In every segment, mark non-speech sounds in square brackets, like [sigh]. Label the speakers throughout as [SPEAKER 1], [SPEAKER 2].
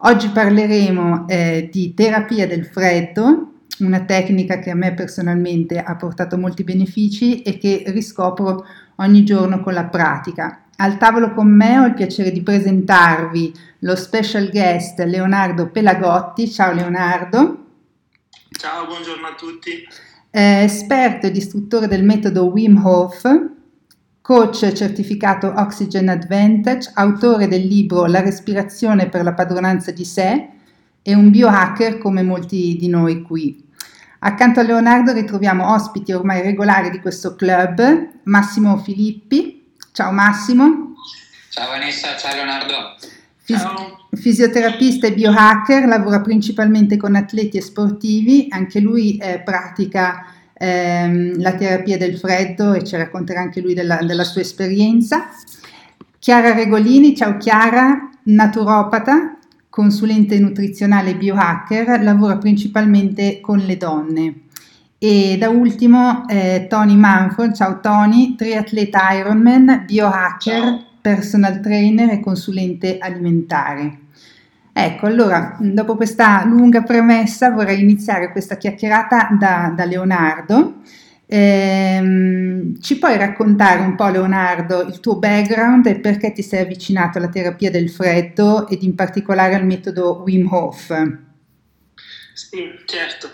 [SPEAKER 1] Oggi parleremo eh, di terapia del freddo, una tecnica che a me personalmente ha portato molti benefici e che riscopro ogni giorno con la pratica. Al tavolo con me ho il piacere di presentarvi lo special guest Leonardo Pelagotti. Ciao Leonardo.
[SPEAKER 2] Ciao, buongiorno a tutti.
[SPEAKER 1] Eh, esperto ed istruttore del metodo Wim Hof, coach certificato Oxygen Advantage, autore del libro La respirazione per la padronanza di sé e un biohacker come molti di noi qui. Accanto a Leonardo ritroviamo ospiti ormai regolari di questo club, Massimo Filippi. Ciao Massimo.
[SPEAKER 3] Ciao Vanessa, ciao Leonardo.
[SPEAKER 1] Fis- ciao. Fisioterapista e biohacker, lavora principalmente con atleti e sportivi, anche lui eh, pratica ehm, la terapia del freddo e ci racconterà anche lui della, della sua esperienza. Chiara Regolini, ciao Chiara, naturopata, consulente nutrizionale biohacker, lavora principalmente con le donne. E da ultimo eh, Tony Manford, ciao Tony, triatleta Ironman, biohacker, personal trainer e consulente alimentare. Ecco, allora, dopo questa lunga premessa vorrei iniziare questa chiacchierata da, da Leonardo. Ehm, ci puoi raccontare un po', Leonardo, il tuo background e perché ti sei avvicinato alla terapia del freddo ed in particolare al metodo Wim Hof?
[SPEAKER 2] Sì, certo.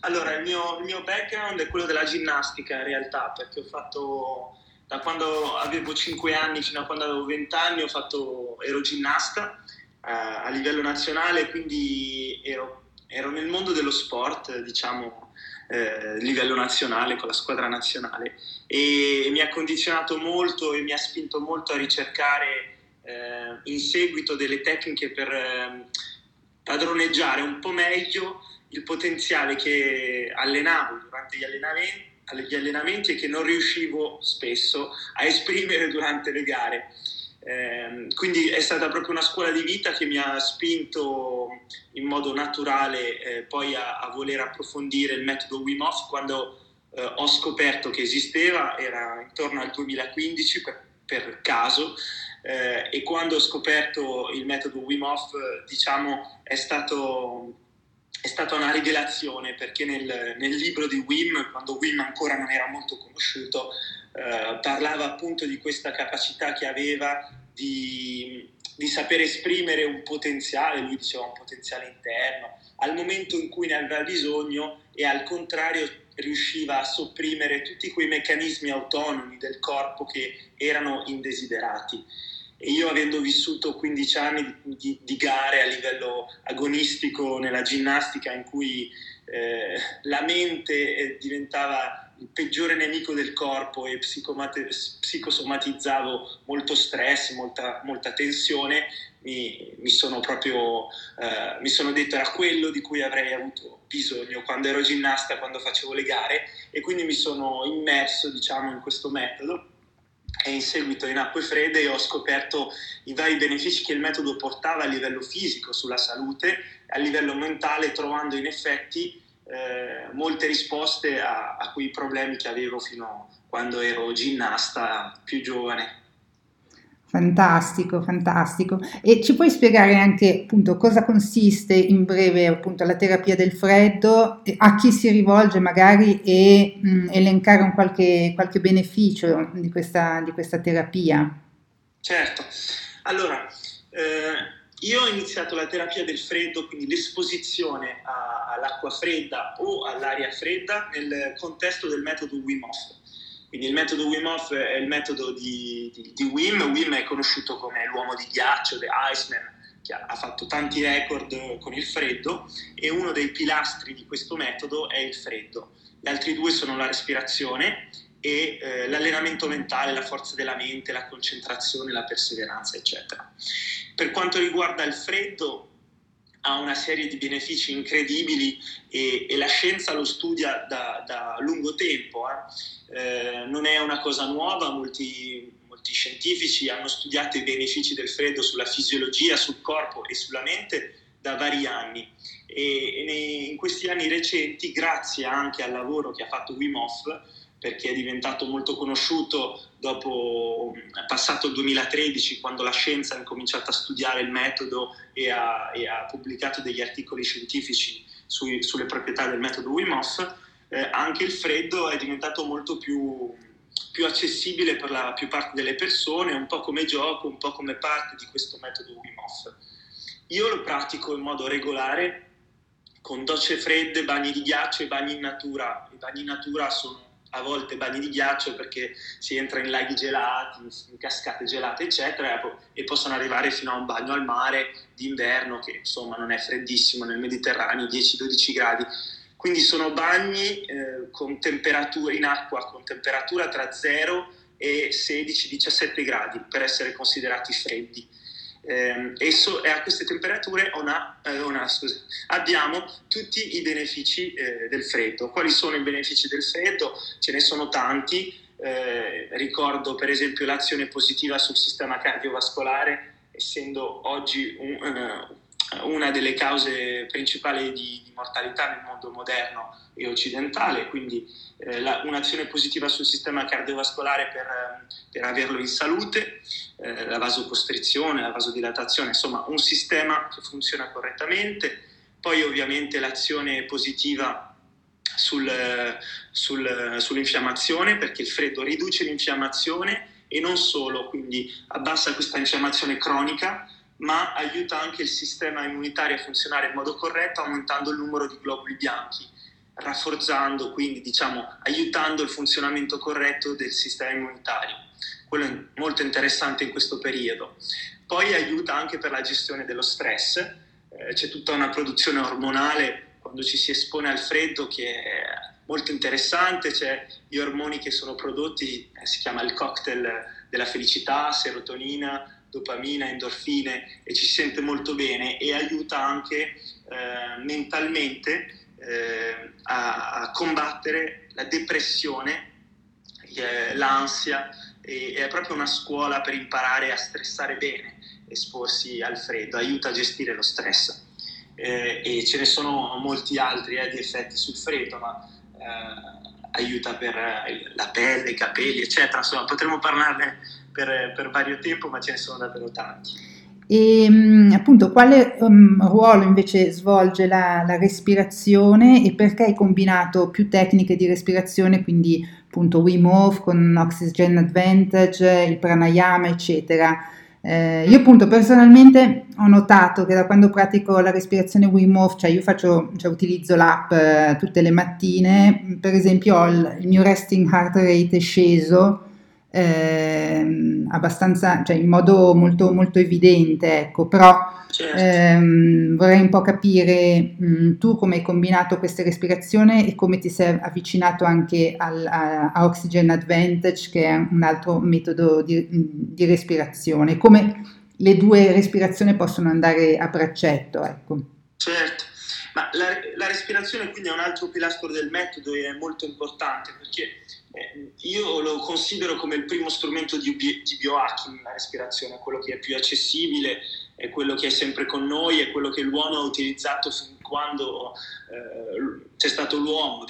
[SPEAKER 2] Allora, il mio, il mio background è quello della ginnastica in realtà, perché ho fatto da quando avevo 5 anni fino a quando avevo 20 anni, fatto, ero ginnasta a, a livello nazionale, quindi ero, ero, nel mondo dello sport, diciamo, eh, livello nazionale, con la squadra nazionale e mi ha condizionato molto e mi ha spinto molto a ricercare eh, in seguito delle tecniche per eh, padroneggiare un po' meglio il potenziale che allenavo durante gli allenamenti, gli allenamenti e che non riuscivo spesso a esprimere durante le gare. Eh, quindi è stata proprio una scuola di vita che mi ha spinto in modo naturale eh, poi a, a, voler approfondire il metodo Wim Hof quando eh, ho scoperto che esisteva, era intorno al 2015 per, per caso eh, e quando ho scoperto il metodo Wim Hof diciamo è stato è stata una rivelazione perché nel, nel, libro di Wim, quando Wim ancora non era molto conosciuto, eh, parlava appunto di questa capacità che aveva di, di saper esprimere un potenziale, lui diceva un potenziale interno, al momento in cui ne aveva bisogno e al contrario riusciva a sopprimere tutti quei meccanismi autonomi del corpo che erano indesiderati. E io avendo vissuto 15 anni di, di, gare a livello agonistico nella ginnastica in cui eh, la mente eh, diventava il peggiore nemico del corpo e psicosomatizzavo molto stress, molta, molta tensione, mi, mi, sono proprio eh, mi sono detto era quello di cui avrei avuto bisogno quando ero ginnasta, quando facevo le gare e quindi mi sono immerso diciamo in questo metodo e in seguito in acque fredde ho scoperto i vari benefici che il metodo portava a livello fisico sulla salute, a livello mentale trovando in effetti eh, molte risposte a, a, quei problemi che avevo fino a quando ero ginnasta più giovane.
[SPEAKER 1] Fantastico, fantastico. E ci puoi spiegare anche appunto cosa consiste in breve appunto la terapia del freddo, a chi si rivolge magari e mh, elencare un qualche, qualche beneficio di questa, di questa terapia?
[SPEAKER 2] Certo, allora eh, io ho iniziato la terapia del freddo, quindi l'esposizione a, all'acqua fredda o all'aria fredda nel contesto del metodo Wim Hof. Quindi il metodo Wim Hof è il metodo di, di, di Wim, Wim è conosciuto come l'uomo di ghiaccio, The Iceman, che ha, fatto tanti record con il freddo e uno dei pilastri di questo metodo è il freddo. Gli altri due sono la respirazione e eh, l'allenamento mentale, la forza della mente, la concentrazione, la perseveranza, eccetera. Per quanto riguarda il freddo, ha una serie di benefici incredibili e, e la scienza lo studia da, da lungo tempo. Eh. Eh, non è una cosa nuova, molti, molti, scientifici hanno studiato i benefici del freddo sulla fisiologia, sul corpo e sulla mente da vari anni. E, nei, in questi anni recenti, grazie anche al lavoro che ha fatto Wim Hof, perché è diventato molto conosciuto dopo, è passato il 2013 quando la scienza ha incominciato a studiare il metodo e ha, e ha pubblicato degli articoli scientifici sui, sulle proprietà del metodo Wim Hof, eh, anche il freddo è diventato molto più, più accessibile per la più parte delle persone, un po' come gioco, un po' come parte di questo metodo Wim Hof. Io lo pratico in modo regolare con docce fredde, bagni di ghiaccio e bagni in natura. I bagni in natura sono a volte bagni di ghiaccio perché si entra in laghi gelati, in cascate gelate, eccetera, e possono arrivare fino a un bagno al mare d'inverno che insomma non è freddissimo nel Mediterraneo, 10-12 gradi. Quindi sono bagni eh, in acqua con temperatura tra 0 e 16-17 gradi per essere considerati freddi eh, e, so, e, a queste temperature una, eh, una, scusa, abbiamo tutti i benefici eh, del freddo. Quali sono i benefici del freddo? Ce ne sono tanti. Eh, ricordo per esempio l'azione positiva sul sistema cardiovascolare, essendo oggi un, uh, una delle cause principali di, di mortalità nel mondo moderno e occidentale, quindi eh, la, un'azione positiva sul sistema cardiovascolare per, per averlo in salute, eh, la vasocostrizione, la vasodilatazione, insomma un sistema che funziona correttamente, poi ovviamente l'azione positiva sul, sul, sull'infiammazione perché il freddo riduce l'infiammazione e non solo, quindi abbassa questa infiammazione cronica, ma aiuta anche il sistema immunitario a funzionare in modo corretto aumentando il numero di globuli bianchi rafforzando, quindi diciamo aiutando il funzionamento corretto del sistema immunitario. Quello è molto interessante in questo periodo. Poi aiuta anche per la gestione dello stress, eh, c'è tutta una produzione ormonale quando ci si espone al freddo che è molto interessante, c'è gli ormoni che sono prodotti, eh, si chiama il cocktail della felicità, serotonina, dopamina, endorfine e ci sente molto bene e aiuta anche eh, mentalmente eh, a, a, combattere la depressione, eh, l'ansia, e, è proprio una scuola per imparare a stressare bene, esporsi al freddo, aiuta a gestire lo stress. Eh, e ce ne sono molti altri eh, di effetti sul freddo, ma eh, aiuta per la pelle, i capelli, eccetera. Insomma, potremmo parlarne per, per vario tempo, ma ce ne sono davvero tanti.
[SPEAKER 1] E mm, appunto quale um, ruolo invece svolge la, la, respirazione e perché hai combinato più tecniche di respirazione, quindi appunto Wim Hof con Oxygen Advantage, il pranayama, eccetera. Eh, io appunto personalmente ho notato che da quando pratico la respirazione Wim Hof, cioè io faccio, cioè utilizzo l'app eh, tutte le mattine, per esempio il, il mio resting heart rate è sceso eh, abbastanza, cioè in modo molto, molto evidente, ecco, però certo. ehm, vorrei un po' capire mh, mm, tu come hai combinato queste respirazioni e come ti sei avvicinato anche al, a, a, Oxygen Advantage, che è un altro metodo di, di respirazione, come le due respirazioni possono andare a braccetto, ecco.
[SPEAKER 2] Certo. Ma la, la respirazione quindi è un altro pilastro del metodo e è molto importante perché io lo considero come il primo strumento di, di biohacking, la respirazione, quello che è più accessibile, è quello che è sempre con noi, è quello che l'uomo ha utilizzato fin quando eh, c'è stato l'uomo,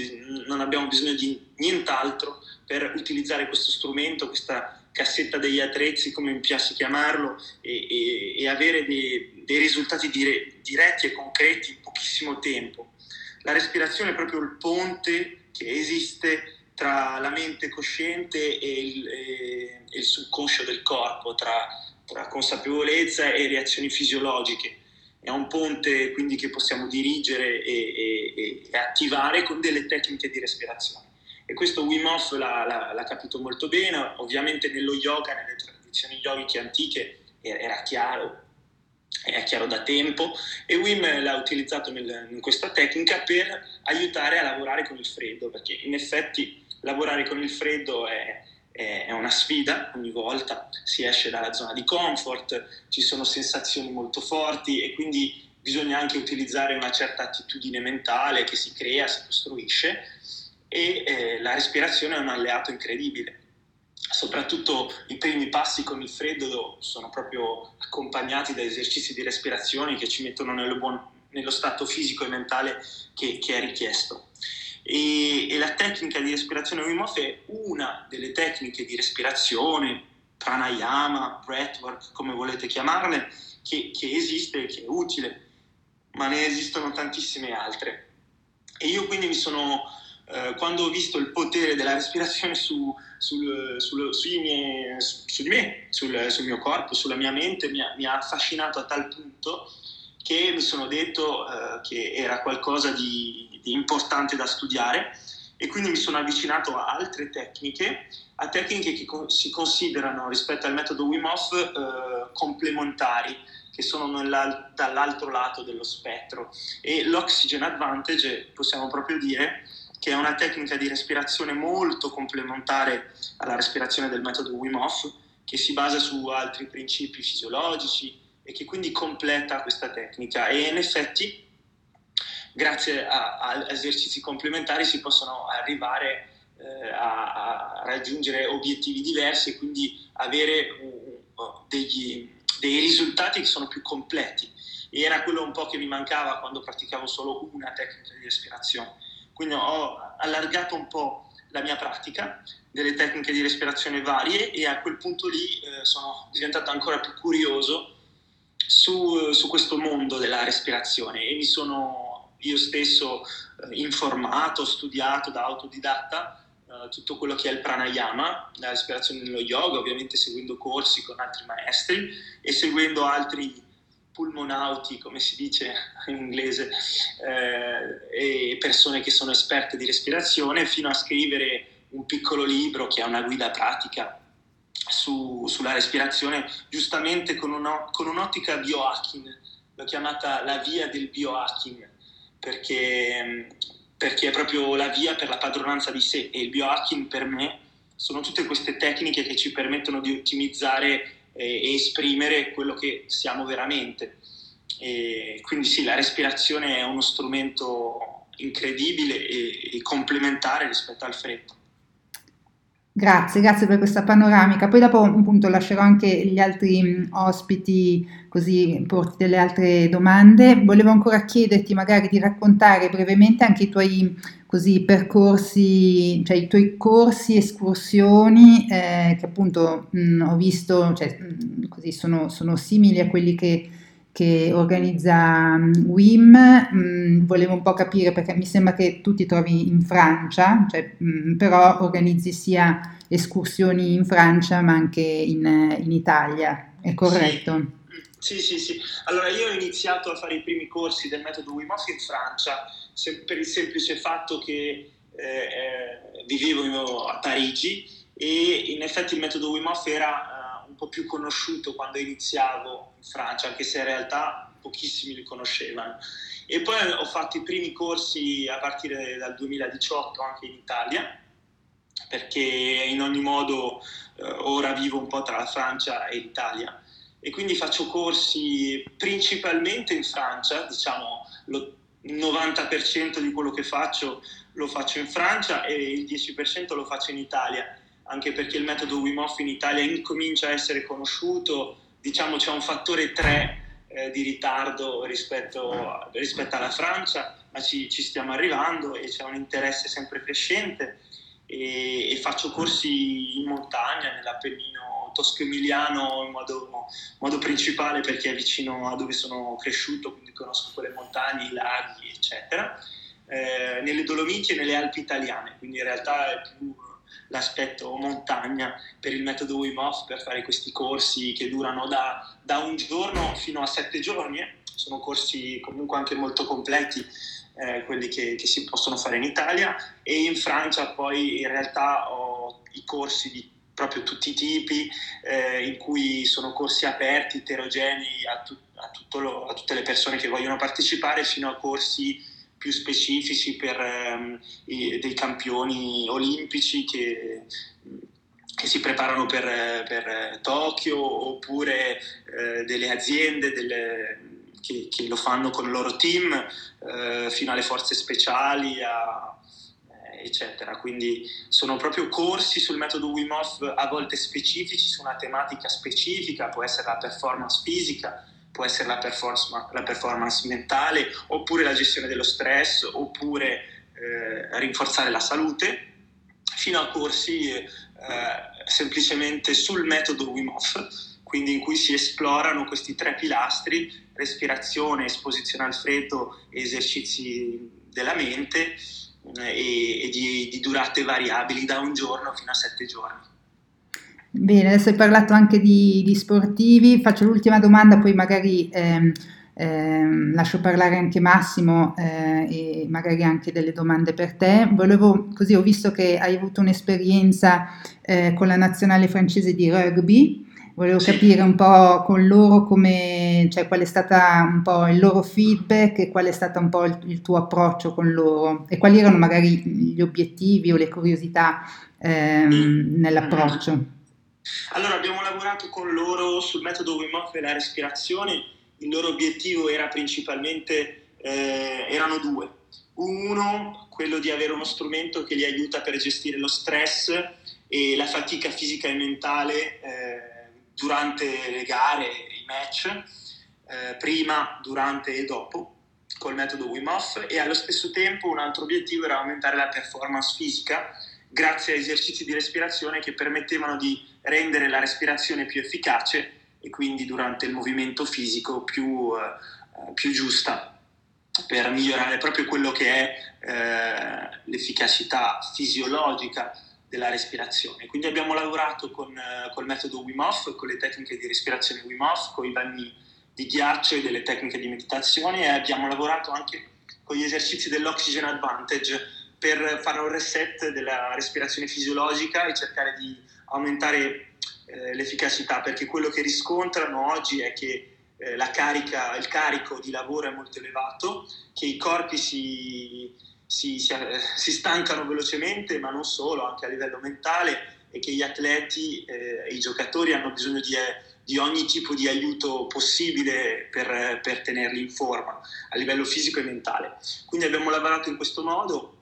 [SPEAKER 2] non abbiamo bisogno di nient'altro per utilizzare questo strumento, questa cassetta degli attrezzi, come mi piace chiamarlo, e, e, e avere dei, dei risultati dire, diretti e concreti in pochissimo tempo. La respirazione è proprio il ponte che esiste tra la mente cosciente e il, e il subconscio del corpo, tra, tra, consapevolezza e reazioni fisiologiche. È un ponte quindi che possiamo dirigere e, e, e attivare con delle tecniche di respirazione. E questo Wim Hof l'ha, l'ha, l'ha capito molto bene, ovviamente nello yoga, nelle tradizioni yogiche antiche era chiaro, è chiaro da tempo e Wim l'ha utilizzato nel, in questa tecnica per aiutare a lavorare con il freddo, perché in effetti lavorare con il freddo è, è, una sfida, ogni volta si esce dalla zona di comfort, ci sono sensazioni molto forti e quindi bisogna anche utilizzare una certa attitudine mentale che si crea, si costruisce e eh, la respirazione è un alleato incredibile. Soprattutto i primi passi con il freddo sono proprio accompagnati da esercizi di respirazione che ci mettono nello, buon, nello stato fisico e mentale che, che è richiesto. E, e, la tecnica di respirazione Wim Hof è una delle tecniche di respirazione, pranayama, breathwork, come volete chiamarle, che, che esiste e che è utile, ma ne esistono tantissime altre. E io quindi mi sono, eh, quando ho visto il potere della respirazione su, sul, sul, miei, su, di me, sul, sul, mio corpo, sulla mia mente, mi ha, mi ha, affascinato a tal punto che mi sono detto eh, che era qualcosa di importante da studiare e quindi mi sono avvicinato a altre tecniche, a tecniche che si considerano rispetto al metodo Wim Hof eh, complementari, che sono dall'altro lato dello spettro. E l'Oxygen Advantage, possiamo proprio dire, che è una tecnica di respirazione molto complementare alla respirazione del metodo Wim Hof, che si basa su altri principi fisiologici e che quindi completa questa tecnica. E in effetti grazie a, a esercizi complementari si possono arrivare eh, a, a, raggiungere obiettivi diversi e quindi avere uh, degli, dei risultati che sono più completi. E era quello un po' che mi mancava quando praticavo solo una tecnica di respirazione. Quindi ho allargato un po' la mia pratica delle tecniche di respirazione varie e a quel punto lì eh, sono diventato ancora più curioso su, su, questo mondo della respirazione e mi sono io stesso eh, informato, studiato da autodidatta eh, tutto quello che è il pranayama, la respirazione nello yoga, ovviamente seguendo corsi con altri maestri e seguendo altri pulmonauti, come si dice in inglese, eh, e persone che sono esperte di respirazione, fino a scrivere un piccolo libro che è una guida pratica su, sulla respirazione, giustamente con, uno, con un'ottica biohacking, l'ho chiamata la via del biohacking, perché, perché, è proprio la via per la padronanza di sé e il biohacking per me sono tutte queste tecniche che ci permettono di ottimizzare e, esprimere quello che siamo veramente. E quindi sì, la respirazione è uno strumento incredibile e, e complementare rispetto al freddo.
[SPEAKER 1] Grazie, grazie per questa panoramica. Poi dopo appunto lascerò anche gli altri ospiti così porti delle altre domande. Volevo ancora chiederti magari di raccontare brevemente anche i tuoi così percorsi, cioè i tuoi corsi, escursioni eh, che appunto mh, ho visto, cioè, mh, così sono, sono simili a quelli che che organizza um, WIM, mm, volevo un po' capire perché mi sembra che tu ti trovi in Francia, cioè, mm, però organizzi sia escursioni in Francia ma anche in, in Italia, è corretto?
[SPEAKER 2] Sì. sì, sì, Allora io ho iniziato a fare i primi corsi del metodo Wim Hof in Francia per il semplice fatto che eh, eh, vivevo a Parigi e in effetti il metodo Wim Hof era po' più conosciuto quando iniziavo in Francia, anche se in realtà pochissimi li conoscevano. E poi ho fatto i primi corsi a partire dal 2018 anche in Italia, perché in ogni modo eh, ora vivo un po' tra la Francia e l'Italia. E quindi faccio corsi principalmente in Francia, diciamo il 90% di quello che faccio lo faccio in Francia e il 10% lo faccio in Italia anche perché il metodo Wim Hof in Italia incomincia a essere conosciuto, diciamo c'è un fattore 3 eh, di ritardo rispetto, rispetto, alla Francia, ma ci, ci, stiamo arrivando e c'è un interesse sempre crescente. E, e faccio corsi in montagna, nell'Appennino tosco-emiliano in modo, modo, principale perché è vicino a dove sono cresciuto, quindi conosco quelle montagne, i laghi, eccetera, eh, nelle Dolomiti e nelle Alpi italiane, quindi in realtà è più l'aspetto montagna per il metodo Wim Hof per fare questi corsi che durano da, da un giorno fino a sette giorni. Sono corsi comunque anche molto completi, eh, quelli che, che, si possono fare in Italia e in Francia poi in realtà ho i corsi di proprio tutti i tipi, eh, in cui sono corsi aperti, eterogenei a, tu, a, lo, a tutte le persone che vogliono partecipare, fino a corsi più specifici per ehm, i, dei campioni olimpici che, che si preparano per, per Tokyo oppure eh, delle aziende delle, che, che, lo fanno con il loro team eh, fino alle forze speciali a, eh, eccetera. Quindi sono proprio corsi sul metodo Wim Hof a volte specifici su una tematica specifica può essere la performance fisica può essere la performance, la performance mentale, oppure la gestione dello stress, oppure eh, rinforzare la salute, fino a corsi eh, semplicemente sul metodo Wim Hof, quindi in cui si esplorano questi tre pilastri, respirazione, esposizione al freddo esercizi della mente eh, e, e di, di durate variabili da un giorno fino a sette giorni.
[SPEAKER 1] Bene, adesso hai parlato anche di, di sportivi, faccio l'ultima domanda, poi magari ehm, ehm, lascio parlare anche Massimo eh, e magari anche delle domande per te. Volevo, così ho visto che hai avuto un'esperienza eh, con la nazionale francese di rugby, volevo sì. capire un po' con loro come, cioè, qual è stato un po' il loro feedback e qual è stato un po' il, il tuo approccio con loro e quali erano magari gli obiettivi o le curiosità ehm, nell'approccio.
[SPEAKER 2] Allora, abbiamo lavorato con loro sul metodo Wim Hof e la respirazione. Il loro obiettivo era principalmente, eh, erano due. Uno, quello di avere uno strumento che li aiuta per gestire lo stress e la fatica fisica e mentale eh, durante le gare, i match, eh, prima, durante e dopo col metodo Wim Hof e allo stesso tempo un altro obiettivo era aumentare la performance fisica grazie a esercizi di respirazione che permettevano di rendere la respirazione più efficace e quindi durante il movimento fisico più, eh, più giusta per migliorare proprio quello che è eh, l'efficacità fisiologica della respirazione. Quindi abbiamo lavorato con eh, col metodo Wim Hof, con le tecniche di respirazione Wim Hof, con i bagni di ghiaccio e delle tecniche di meditazione e abbiamo lavorato anche con gli esercizi dell'Oxygen Advantage per fare un reset della respirazione fisiologica e cercare di aumentare eh, l'efficacità, perché quello che riscontrano oggi è che eh, carica, il carico di lavoro è molto elevato, che i corpi si, si, si, eh, si, stancano velocemente, ma non solo, anche a livello mentale, e che gli atleti eh, i giocatori hanno bisogno di, eh, di, ogni tipo di aiuto possibile per, per tenerli in forma a livello fisico e mentale. Quindi abbiamo lavorato in questo modo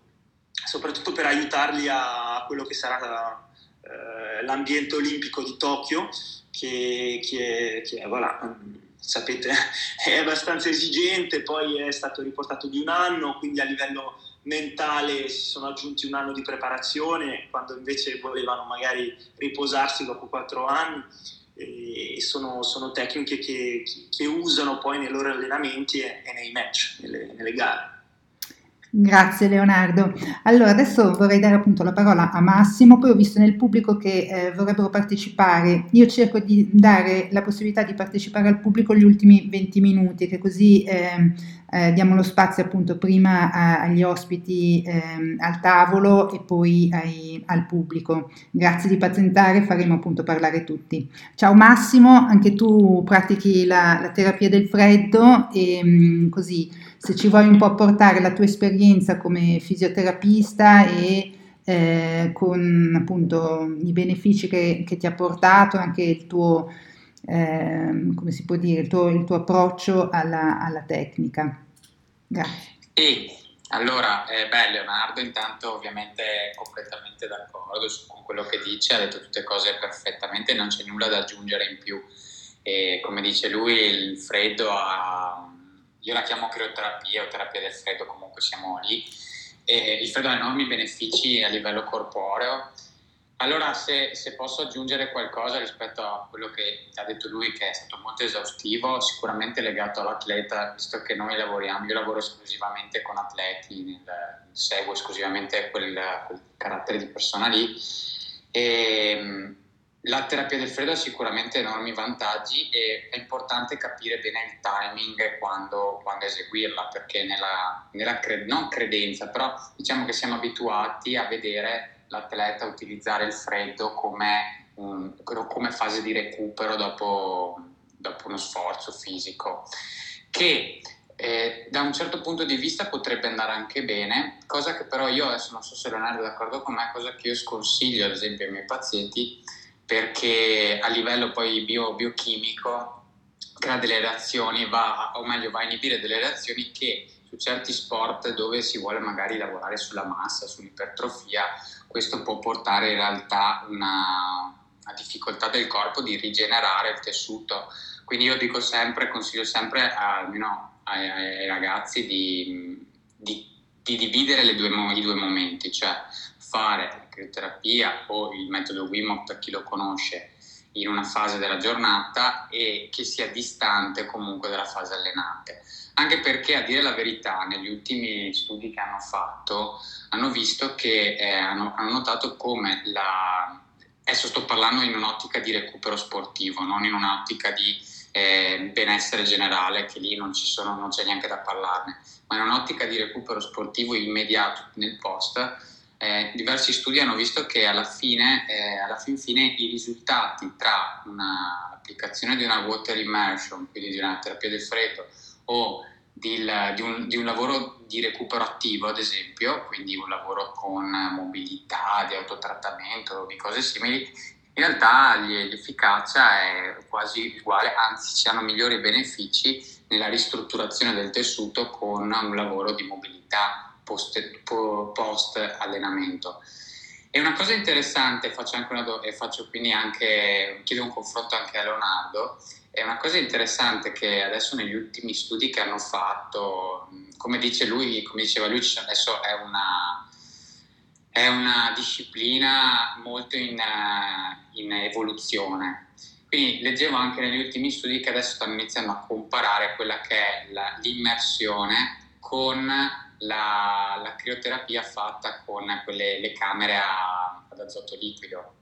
[SPEAKER 2] soprattutto per aiutarli a quello che sarà eh, l'ambiente olimpico di Tokyo, che, che, che voilà, sapete [laughs] è abbastanza esigente, poi è stato riportato di un anno, quindi a livello mentale si sono aggiunti un anno di preparazione, quando invece volevano magari riposarsi dopo quattro anni. E sono, sono tecniche che, che, usano poi nei loro allenamenti e, e nei match, nelle, nelle gare.
[SPEAKER 1] Grazie Leonardo. Allora adesso vorrei dare appunto la parola a Massimo, poi ho visto nel pubblico che eh, vorrebbero partecipare. Io cerco di dare la possibilità di partecipare al pubblico gli ultimi 20 minuti, che così eh, eh, diamo lo spazio appunto prima a, agli ospiti ehm, al tavolo e poi ai, al pubblico. Grazie di pazientare, faremo appunto parlare tutti. Ciao Massimo, anche tu pratichi la, la terapia del freddo e mm, così se ci vuoi un po' portare la tua esperienza come fisioterapista e eh, con appunto i benefici che, che, ti ha portato, anche il tuo, eh, come si può dire, il tuo, il tuo approccio alla, alla, tecnica. Grazie.
[SPEAKER 3] E allora, eh, beh, Leonardo intanto ovviamente è completamente d'accordo con quello che dice, ha detto tutte cose perfettamente, non c'è nulla da aggiungere in più. E come dice lui, il freddo ha io la chiamo crioterapia o terapia del freddo, comunque siamo lì. E il freddo ha enormi benefici a livello corporeo. Allora, se, se, posso aggiungere qualcosa rispetto a quello che ha detto lui, che è stato molto esaustivo, sicuramente legato all'atleta, visto che noi lavoriamo, io lavoro esclusivamente con atleti, nel, seguo esclusivamente quel, quel carattere di persona lì. E, la terapia del freddo ha sicuramente enormi vantaggi e è importante capire bene il timing quando, quando eseguirla, perché nella, nella cre- non credenza, però diciamo che siamo abituati a vedere l'atleta utilizzare il freddo come, um, come fase di recupero dopo, dopo uno sforzo fisico, che eh, da un certo punto di vista potrebbe andare anche bene, cosa che però io adesso non so se Leonardo è d'accordo con me, cosa che io sconsiglio ad esempio ai miei pazienti perché a livello poi bio, biochimico crea delle reazioni, va, o meglio va a inibire delle reazioni che su certi sport dove si vuole magari lavorare sulla massa, sull'ipertrofia, questo può portare in realtà una, una difficoltà del corpo di rigenerare il tessuto. Quindi io dico sempre, consiglio sempre almeno ai, ai ragazzi di, di di dividere due, i due momenti, cioè fare la crioterapia o il metodo Wim Hof per chi lo conosce in una fase della giornata e che sia distante comunque dalla fase allenante. Anche perché a dire la verità, negli ultimi studi che hanno fatto, hanno visto che eh, hanno, hanno, notato come la... Adesso sto parlando in un'ottica di recupero sportivo, non in un'ottica di eh, benessere generale, che lì non, sono, non c'è neanche da parlarne, ma in un'ottica di recupero sportivo immediato nel post eh, diversi studi hanno visto che alla fine, eh, alla fin fine, i risultati tra una, l'applicazione di una water immersion, quindi di una terapia del freddo, o di, di, un, di, un, lavoro di recupero attivo, ad esempio, quindi un lavoro con mobilità, di autotrattamento, di cose simili, in realtà l'efficacia è quasi uguale, anzi ci hanno migliori benefici nella ristrutturazione del tessuto con un lavoro di mobilità post, post allenamento. E una cosa interessante, faccio anche una do- e faccio quindi anche, chiedo un confronto anche a Leonardo, è una cosa interessante che adesso negli ultimi studi che hanno fatto, come dice lui, come diceva lui, adesso è una, è una disciplina molto in, in evoluzione. Quindi leggevo anche negli ultimi studi che adesso stanno iniziando a comparare quella che è la, l'immersione con la, la crioterapia fatta con quelle, le camere a, ad azoto liquido,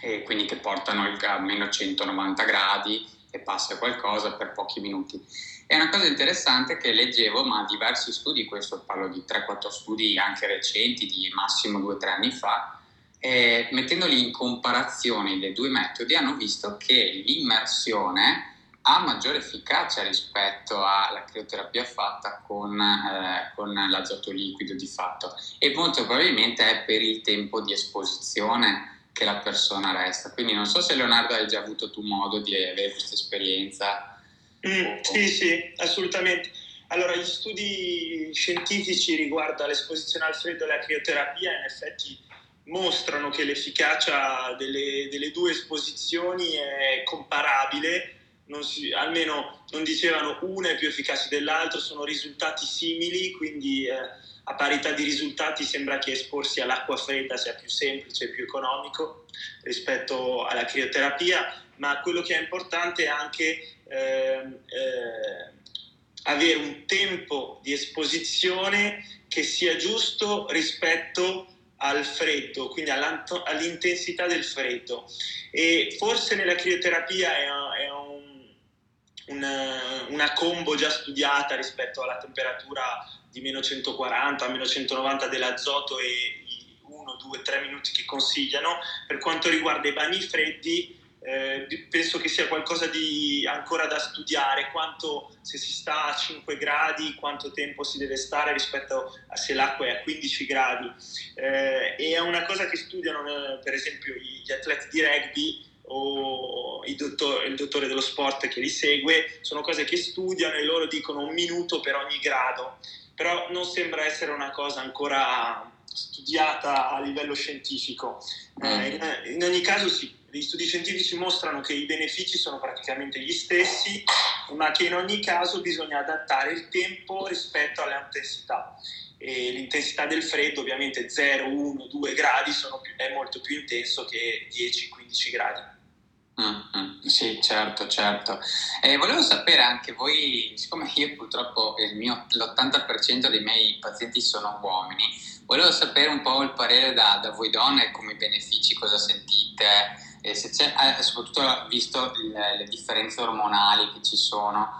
[SPEAKER 3] e quindi che portano il, a meno 190 gradi e passa qualcosa per pochi minuti. È una cosa interessante che leggevo, ma diversi studi, questo parlo di 3-4 studi anche recenti, di massimo 2-3 anni fa, eh, mettendoli in comparazione dei due metodi, hanno visto che l'immersione ha maggiore efficacia rispetto alla crioterapia fatta con, eh, con, l'azoto liquido di fatto e molto probabilmente è per il tempo di esposizione che la persona resta. Quindi non so se Leonardo hai già avuto tu modo di avere questa esperienza.
[SPEAKER 2] Mm, sì, sì, assolutamente. Allora, gli studi scientifici riguardo all'esposizione al freddo e alla crioterapia in effetti mostrano che l'efficacia delle, delle due esposizioni è comparabile non si, almeno non dicevano una è più efficace dell'altro, sono risultati simili, quindi eh, a parità di risultati sembra che esporsi all'acqua fredda sia più semplice e più economico rispetto alla crioterapia, ma quello che è importante è anche eh, eh, avere un tempo di esposizione che sia giusto rispetto al freddo, quindi all'intensità del freddo. E forse nella crioterapia è, è una, una combo già studiata rispetto alla temperatura di meno 140, meno 190 dell'azoto e i 1, 2, 3 minuti che consigliano. Per quanto riguarda i bagni freddi, eh, penso che sia qualcosa di ancora da studiare, quanto se si sta a 5 gradi, quanto tempo si deve stare rispetto a se l'acqua è a 15 gradi. Eh, e è una cosa che studiano eh, per esempio gli atleti di rugby o il, dottor, il dottore dello sport che li segue, sono cose che studiano e loro dicono un minuto per ogni grado, però non sembra essere una cosa ancora studiata a livello scientifico. Eh, in, in, ogni caso sì, gli studi scientifici mostrano che i benefici sono praticamente gli stessi, ma che in ogni caso bisogna adattare il tempo rispetto all'intensità. E l'intensità del freddo ovviamente 0, 1, 2 gradi più, è molto più intenso che 10-15 gradi.
[SPEAKER 3] Mm-hmm. Sì, certo, certo. E volevo sapere anche voi, siccome io purtroppo mio, l'80% dei miei pazienti sono uomini, volevo sapere un po' il parere da, da voi donne, come benefici, cosa sentite, e se eh, soprattutto visto le, le, differenze ormonali che ci sono,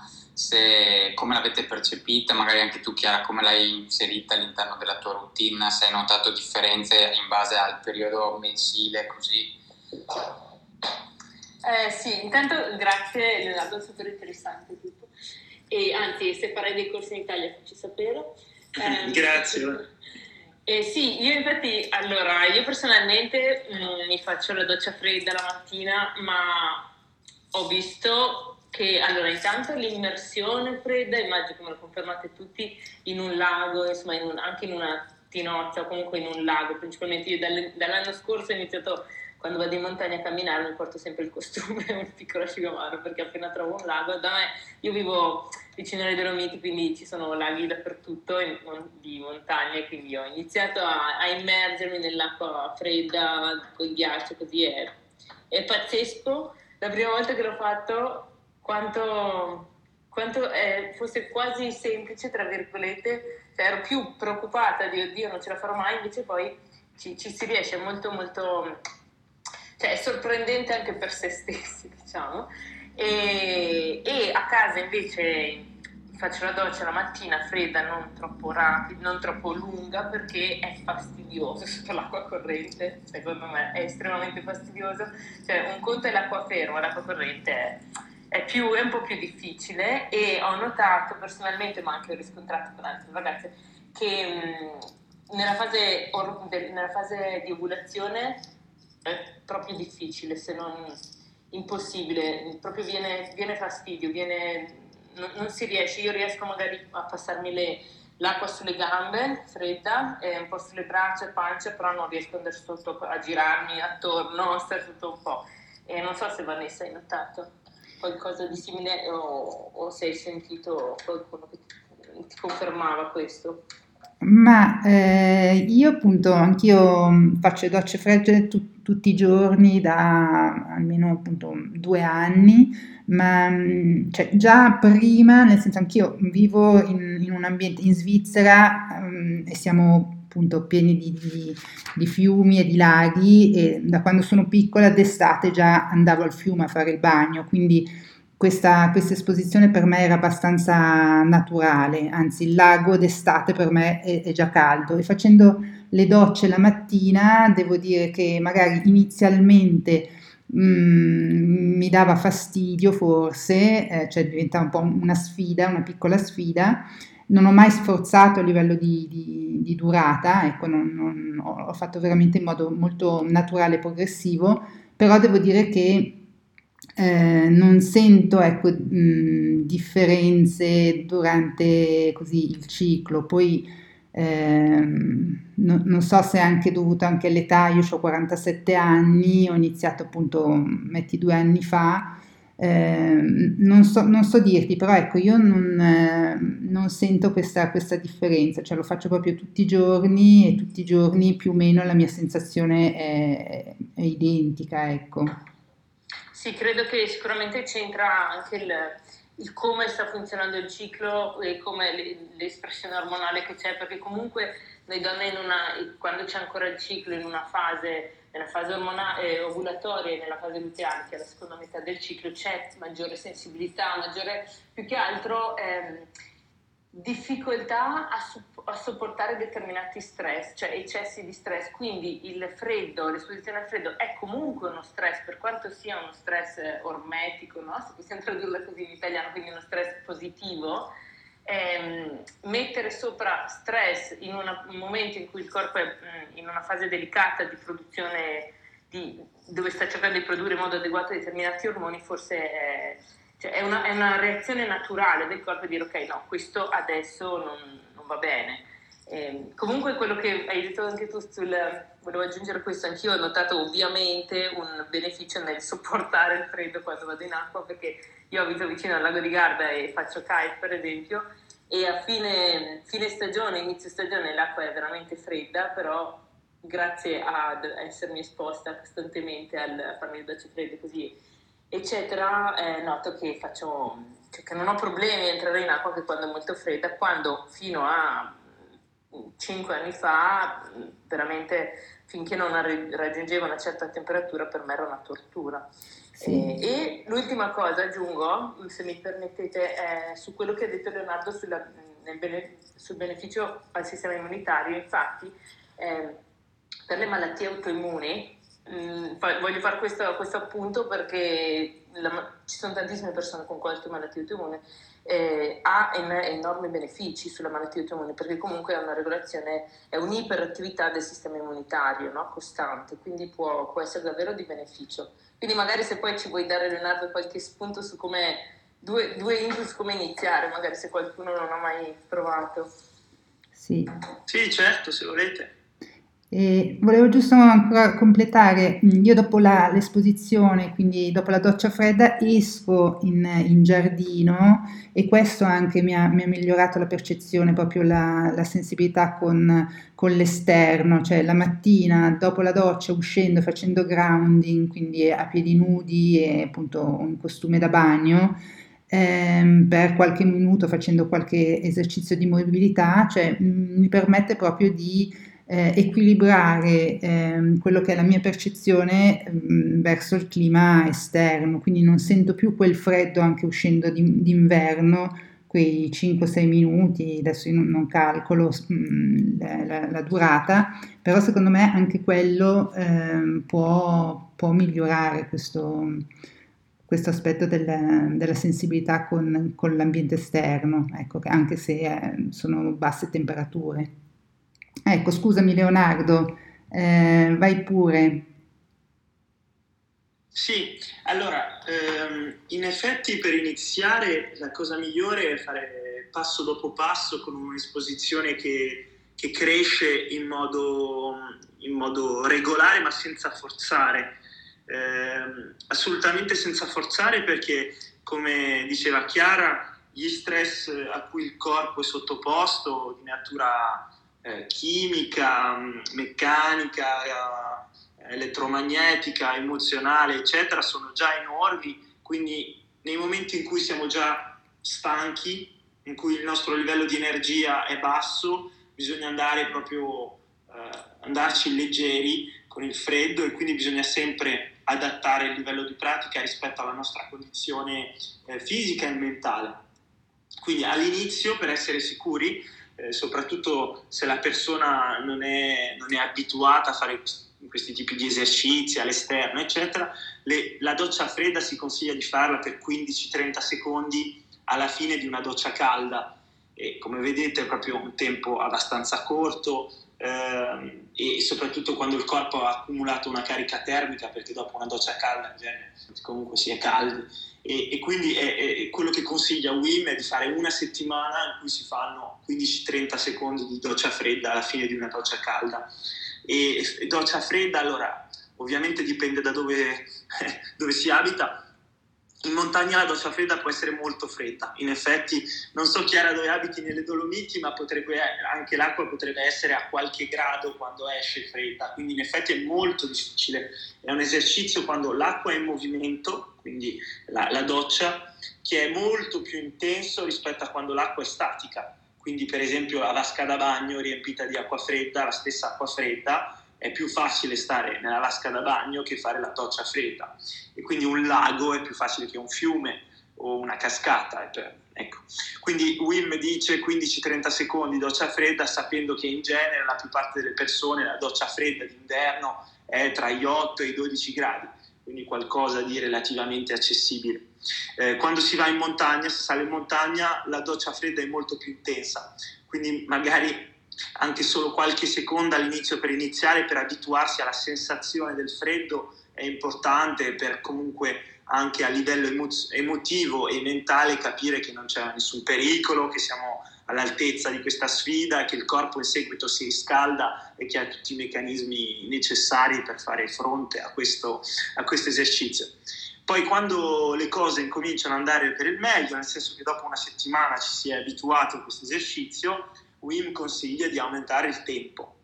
[SPEAKER 3] se, come l'avete percepita, magari anche tu Chiara, come l'hai inserita all'interno della tua routine, se hai notato differenze in base al periodo mensile, così.
[SPEAKER 4] Eh, sì, intanto grazie Leonardo, è super interessante tutto. E anzi, se farai dei corsi in Italia facci sapere. [laughs]
[SPEAKER 2] Eh, grazie.
[SPEAKER 4] Eh, sì, io infatti, allora, io personalmente mh, mi faccio la doccia fredda la mattina, ma ho visto che, allora, intanto l'immersione fredda, immagino come lo confermate tutti, in un lago, insomma, in un, anche in una tinozza o comunque in un lago, principalmente io dall'anno scorso ho iniziato quando vado in montagna a camminare mi porto sempre il costume [laughs] un piccolo asciugamano perché appena trovo un lago, da me, io vivo vicino alle Dolomiti quindi ci sono laghi dappertutto in, di montagna quindi ho iniziato a, a immergermi nell'acqua fredda, col ghiaccio così è, è pazzesco. La prima volta che l'ho fatto quanto quanto eh, fosse quasi semplice, tra virgolette, cioè ero più preoccupata di oddio non ce la farò mai, invece poi ci, ci si riesce molto molto, cioè è sorprendente anche per se stessi, [laughs] diciamo. E, e a casa invece faccio la doccia la mattina fredda, non troppo rapida, non troppo lunga perché è fastidioso [laughs] sotto l'acqua corrente, secondo me è estremamente fastidioso. Cioè un conto è l'acqua ferma, l'acqua corrente è è, più, è un po' più difficile e ho notato personalmente, ma anche ho riscontrato con altre ragazze, che mh, nella, fase, or, nella fase di ovulazione è proprio difficile, se non impossibile, proprio viene, viene fastidio, viene, non, non, si riesce, io riesco magari a passarmi le, l'acqua sulle gambe, fredda, e un po' sulle braccia e pancia, però non riesco ad andare sotto, a girarmi attorno, a stare tutto un po'. E non so se Vanessa hai notato qualcosa di simile o, o se hai sentito qualcuno che ti, confermava questo?
[SPEAKER 1] Ma eh, io appunto, anch'io faccio docce fredde tu, tutti i giorni da almeno appunto due anni, ma cioè, già prima, nel senso anch'io vivo in, in un ambiente in Svizzera um, e siamo appunto pieni di, di, di, fiumi e di laghi e da quando sono piccola d'estate già andavo al fiume a fare il bagno, quindi questa, questa esposizione per me era abbastanza naturale, anzi il lago d'estate per me è, è già caldo. E facendo le docce la mattina devo dire che magari inizialmente Mm, mi dava fastidio forse, eh, cioè diventava un po' una sfida, una piccola sfida, non ho mai sforzato a livello di, di, di durata, ecco, non, non, ho fatto veramente in modo molto naturale e progressivo, però devo dire che eh, non sento ecco, mh, differenze durante così, il ciclo, poi eh, no, non so se è anche dovuto anche all'età, io ho 47 anni, ho iniziato appunto metti due anni fa, eh, non, so, non, so, dirti, però ecco, io non, eh, non sento questa, questa, differenza, cioè lo faccio proprio tutti i giorni e tutti i giorni più o meno la mia sensazione è, è identica, ecco.
[SPEAKER 4] Sì, credo che sicuramente c'entra anche il, il come sta funzionando il ciclo e come l'espressione ormonale che c'è, perché comunque noi donne una, quando c'è ancora il ciclo in una fase nella fase ormonale, eh, ovulatoria e nella fase luteale, che è la seconda metà del ciclo, c'è maggiore sensibilità, maggiore, più che altro ehm, difficoltà a, su- a, sopportare determinati stress, cioè eccessi di stress. Quindi il freddo, l'esposizione al freddo è comunque uno stress, per quanto sia uno stress ormetico, no? se possiamo tradurla così in italiano, quindi uno stress positivo ehm, mettere sopra stress in una, un momento in cui il corpo è mh, in una fase delicata di produzione, di, dove sta cercando di produrre in modo adeguato determinati ormoni, forse è, cioè è, una, è una, reazione naturale del corpo dire ok, no, questo adesso non, non va bene. Eh, comunque quello che hai detto anche tu sul, volevo aggiungere questo, anch'io ho notato ovviamente un beneficio nel sopportare il freddo quando vado in acqua perché io abito vicino al lago di Garda e faccio kite per esempio e a fine, fine stagione, inizio stagione l'acqua è veramente fredda, però grazie ad essermi esposta costantemente al, farmi le docce fredde così, eccetera, eh, noto che faccio, cioè che non ho problemi a entrare in acqua che quando è molto fredda, quando fino a 5 anni fa veramente finché non raggiungevo una certa temperatura per me era una tortura. Sì. E, e, l'ultima cosa aggiungo, se mi permettete, è su quello che ha detto Leonardo sulla, bene, sul beneficio al sistema immunitario. Infatti, eh, per le malattie autoimmuni, mh, mm, voglio fare questo, questo appunto perché la, ci sono tantissime persone con qualche malattia autoimmune eh, ha en- enormi benefici sulla malattia autoimmune perché comunque è una regolazione, è un'iperattività del sistema immunitario no? costante, quindi può, può, essere davvero di beneficio. Quindi magari se poi ci vuoi dare Leonardo qualche spunto su come, due, due input su come iniziare, magari se qualcuno non ha mai provato.
[SPEAKER 1] Sì.
[SPEAKER 2] Sì, certo, se volete.
[SPEAKER 1] E volevo giusto ancora completare, mm, io dopo la, l'esposizione, quindi dopo la doccia fredda, esco in, in giardino e questo anche mi ha, mi ha, migliorato la percezione, proprio la, la sensibilità con, con, l'esterno, cioè la mattina dopo la doccia uscendo, facendo grounding, quindi a piedi nudi e appunto un costume da bagno, ehm, per qualche minuto facendo qualche esercizio di mobilità, cioè mh, mm, mi permette proprio di eh, equilibrare eh, quello che è la mia percezione mh, mm, verso il clima esterno, quindi non sento più quel freddo anche uscendo di, d'inverno, quei 5-6 minuti, adesso io non, non calcolo mh, mm, la, la, durata, però secondo me anche quello eh, può, può, migliorare questo, questo aspetto della, della sensibilità con, con, l'ambiente esterno, ecco, anche se eh, sono basse temperature. Ecco, scusami Leonardo, eh, vai pure.
[SPEAKER 2] Sì, allora, ehm, in effetti per iniziare la cosa migliore è fare passo dopo passo con un'esposizione che, che cresce in modo, in modo, regolare ma senza forzare. Eh, assolutamente senza forzare perché, come diceva Chiara, gli stress a cui il corpo è sottoposto di natura eh, chimica, mm, meccanica, eh, elettromagnetica, emozionale, eccetera, sono già enormi, quindi nei momenti in cui siamo già stanchi, in cui il nostro livello di energia è basso, bisogna andare proprio, eh, andarci leggeri con il freddo e quindi bisogna sempre adattare il livello di pratica rispetto alla nostra condizione eh, fisica e mentale. Quindi all'inizio, per essere sicuri, eh, soprattutto se la persona non è, non è, abituata a fare questi tipi di esercizi all'esterno, eccetera, le, la doccia fredda si consiglia di farla per 15-30 secondi alla fine di una doccia calda. E come vedete è proprio un tempo abbastanza corto eh, e soprattutto quando il corpo ha accumulato una carica termica perché dopo una doccia calda in genere comunque si è caldi e, e quindi è, è quello che consiglia Wim è di fare una settimana in cui si fanno 15-30 secondi di doccia fredda alla fine di una doccia calda. E, e doccia fredda, allora, ovviamente dipende da dove, [laughs] dove si abita, in montagna la doccia fredda può essere molto fredda. In effetti, non so Chiara dove abiti nelle Dolomiti, ma potrebbe, anche l'acqua potrebbe essere a qualche grado quando esce fredda. Quindi, in effetti, è molto difficile. È un esercizio quando l'acqua è in movimento, quindi la, la doccia, che è molto più intenso rispetto a quando l'acqua è statica. Quindi, per esempio, la vasca da bagno riempita di acqua fredda, la stessa acqua fredda, è più facile stare nella vasca da bagno che fare la doccia fredda e quindi un lago è più facile che un fiume o una cascata. Ecco. Quindi Wim dice 15-30 secondi doccia fredda sapendo che in genere la più parte delle persone la doccia fredda d'inverno è tra gli 8 e i 12 gradi, quindi qualcosa di relativamente accessibile. Eh, quando si va in montagna, si sale in montagna, la doccia fredda è molto più intensa, quindi magari anche solo qualche secondo all'inizio per iniziare, per abituarsi alla sensazione del freddo è importante per comunque anche a livello emo- emotivo e mentale capire che non c'è nessun pericolo, che siamo all'altezza di questa sfida, che il corpo in seguito si riscalda e che ha tutti i meccanismi necessari per fare fronte a questo, a questo esercizio. Poi quando le cose incominciano ad andare per il meglio, nel senso che dopo una settimana ci si è abituato a questo esercizio, Wim consiglia di aumentare il tempo,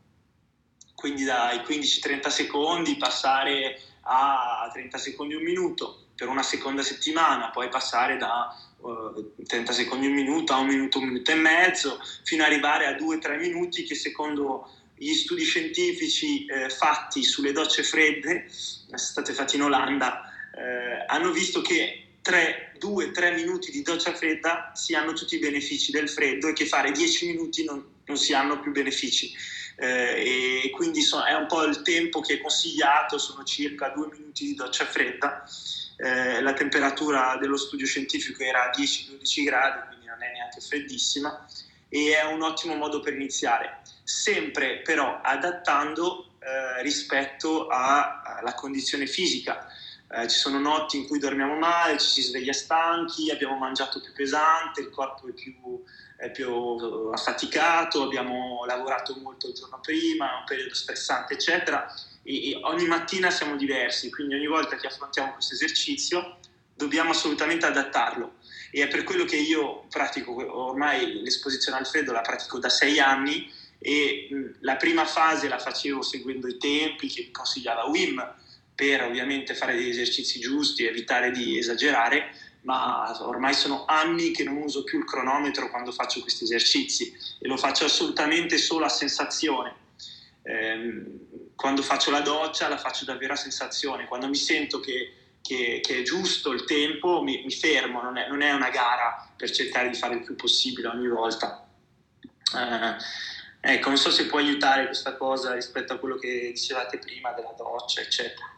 [SPEAKER 2] quindi dai 15-30 secondi passare a 30 secondi un minuto per una seconda settimana, poi passare da uh, eh, 30 secondi un minuto a un minuto, un minuto e mezzo, fino ad arrivare a 2-3 minuti che secondo gli studi scientifici eh, fatti sulle docce fredde, state fatti in Olanda, eh, hanno visto che 2-3 minuti di doccia fredda si hanno tutti i benefici del freddo e che fare 10 minuti non, non si hanno più benefici. Eh, e quindi so, è un po' il tempo che è consigliato, sono circa 2 minuti di doccia fredda. Eh, la temperatura dello studio scientifico era 10-12 gradi, quindi non è neanche freddissima e è un ottimo modo per iniziare, sempre però adattando eh, rispetto alla condizione fisica eh, ci sono notti in cui dormiamo male, ci si sveglia stanchi, abbiamo mangiato più pesante, il corpo è più, è più affaticato, abbiamo lavorato molto il giorno prima, è un periodo stressante, eccetera. E, e ogni mattina siamo diversi, quindi ogni volta che affrontiamo questo esercizio dobbiamo assolutamente adattarlo e è per quello che io pratico ormai l'esposizione al freddo la pratico da sei anni e la prima fase la facevo seguendo i tempi che mi consigliava Wim per ovviamente fare degli esercizi giusti evitare di esagerare ma ormai sono anni che non uso più il cronometro quando faccio questi esercizi e lo faccio assolutamente solo a sensazione. Eh, quando faccio la doccia la faccio davvero a sensazione, quando mi sento che che, che, è giusto il tempo, mi, mi fermo, non è, non è, una gara per cercare di fare il più possibile ogni volta. Eh, ecco, non so se può aiutare questa cosa rispetto a quello che dicevate prima della doccia, eccetera.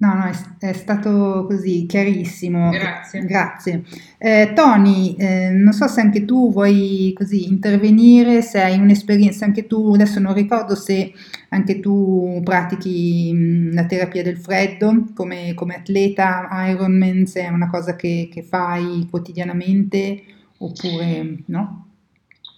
[SPEAKER 1] No, no, è, è, stato così chiarissimo.
[SPEAKER 4] Grazie.
[SPEAKER 1] Grazie. Eh, Tony, eh, non so se anche tu vuoi così intervenire, se hai un'esperienza, anche tu, adesso non ricordo se anche tu pratichi mh, la terapia del freddo come, come, atleta Ironman, se è una cosa che, che fai quotidianamente oppure no?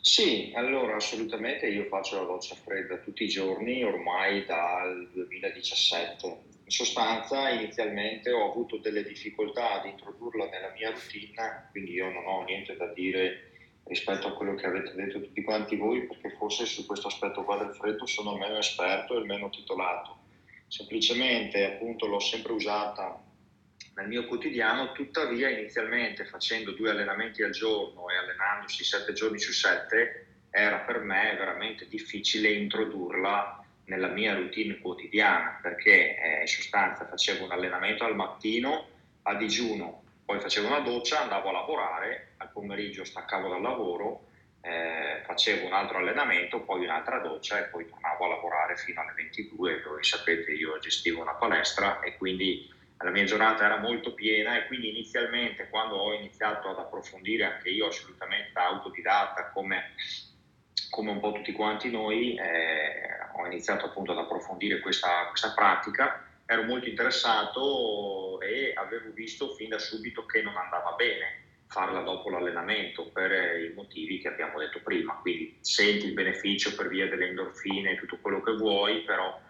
[SPEAKER 5] Sì, allora assolutamente io faccio la doccia fredda tutti i giorni ormai dal 2017 sostanza inizialmente ho avuto delle difficoltà ad introdurla nella mia routine, quindi io non ho niente da dire rispetto a quello che avete detto tutti quanti voi, perché forse su questo aspetto qua del freddo sono meno esperto e meno titolato. Semplicemente appunto l'ho sempre usata nel mio quotidiano, tuttavia inizialmente facendo due allenamenti al giorno e allenandosi sette giorni su sette, era per me veramente difficile introdurla nella mia routine quotidiana perché eh, in sostanza facevo un allenamento al mattino a digiuno, poi facevo una doccia, andavo a lavorare, al pomeriggio staccavo dal lavoro, eh, facevo un altro allenamento, poi un'altra doccia e poi tornavo a lavorare fino alle 22 dove sapete io gestivo una palestra e quindi la mia giornata era molto piena e quindi inizialmente quando ho iniziato ad approfondire anche io assolutamente da autodidatta come come un po' tutti quanti noi, eh, ho iniziato appunto ad approfondire questa, questa, pratica, ero molto interessato e avevo visto fin da subito che non andava bene farla dopo l'allenamento per i motivi che abbiamo detto prima, quindi senti il beneficio per via delle endorfine e tutto quello che vuoi, però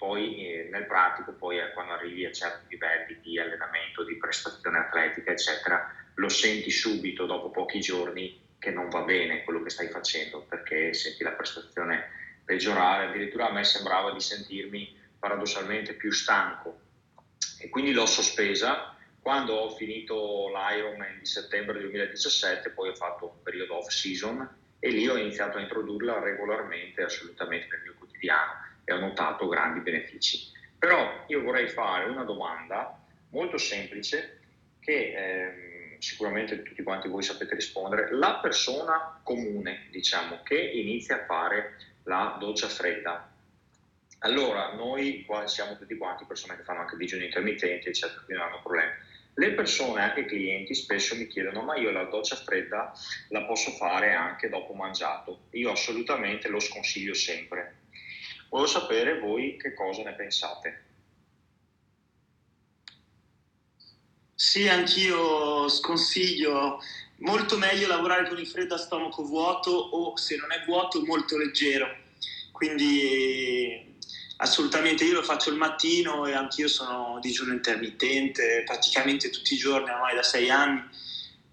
[SPEAKER 5] poi eh, nel pratico, poi eh, quando arrivi a certi livelli di allenamento, di prestazione atletica, eccetera, lo senti subito dopo pochi giorni che non va bene quello che stai facendo perché senti la prestazione peggiorare, addirittura a me sembrava di sentirmi paradossalmente più stanco. E quindi l'ho sospesa. Quando ho finito l'Ironman di settembre 2017, poi ho fatto un periodo off season e lì ho iniziato a introdurla regolarmente, assolutamente nel mio quotidiano e ho notato grandi benefici. Però io vorrei fare una domanda molto semplice che eh, sicuramente tutti quanti voi sapete rispondere, la persona comune, diciamo, che inizia a fare la doccia fredda. Allora, noi qua siamo tutti quanti persone che fanno anche digiuni intermittenti, eccetera, quindi non hanno problemi. Le persone, anche i clienti, spesso mi chiedono: ma io la doccia fredda la posso fare anche dopo mangiato? Io assolutamente lo sconsiglio sempre. Voglio sapere voi che cosa ne pensate.
[SPEAKER 2] Sì, anch'io sconsiglio molto meglio lavorare con il freddo a stomaco vuoto o se non è vuoto molto leggero. Quindi assolutamente io lo faccio il mattino e anch'io sono digiuno intermittente praticamente tutti i giorni ormai da sei anni.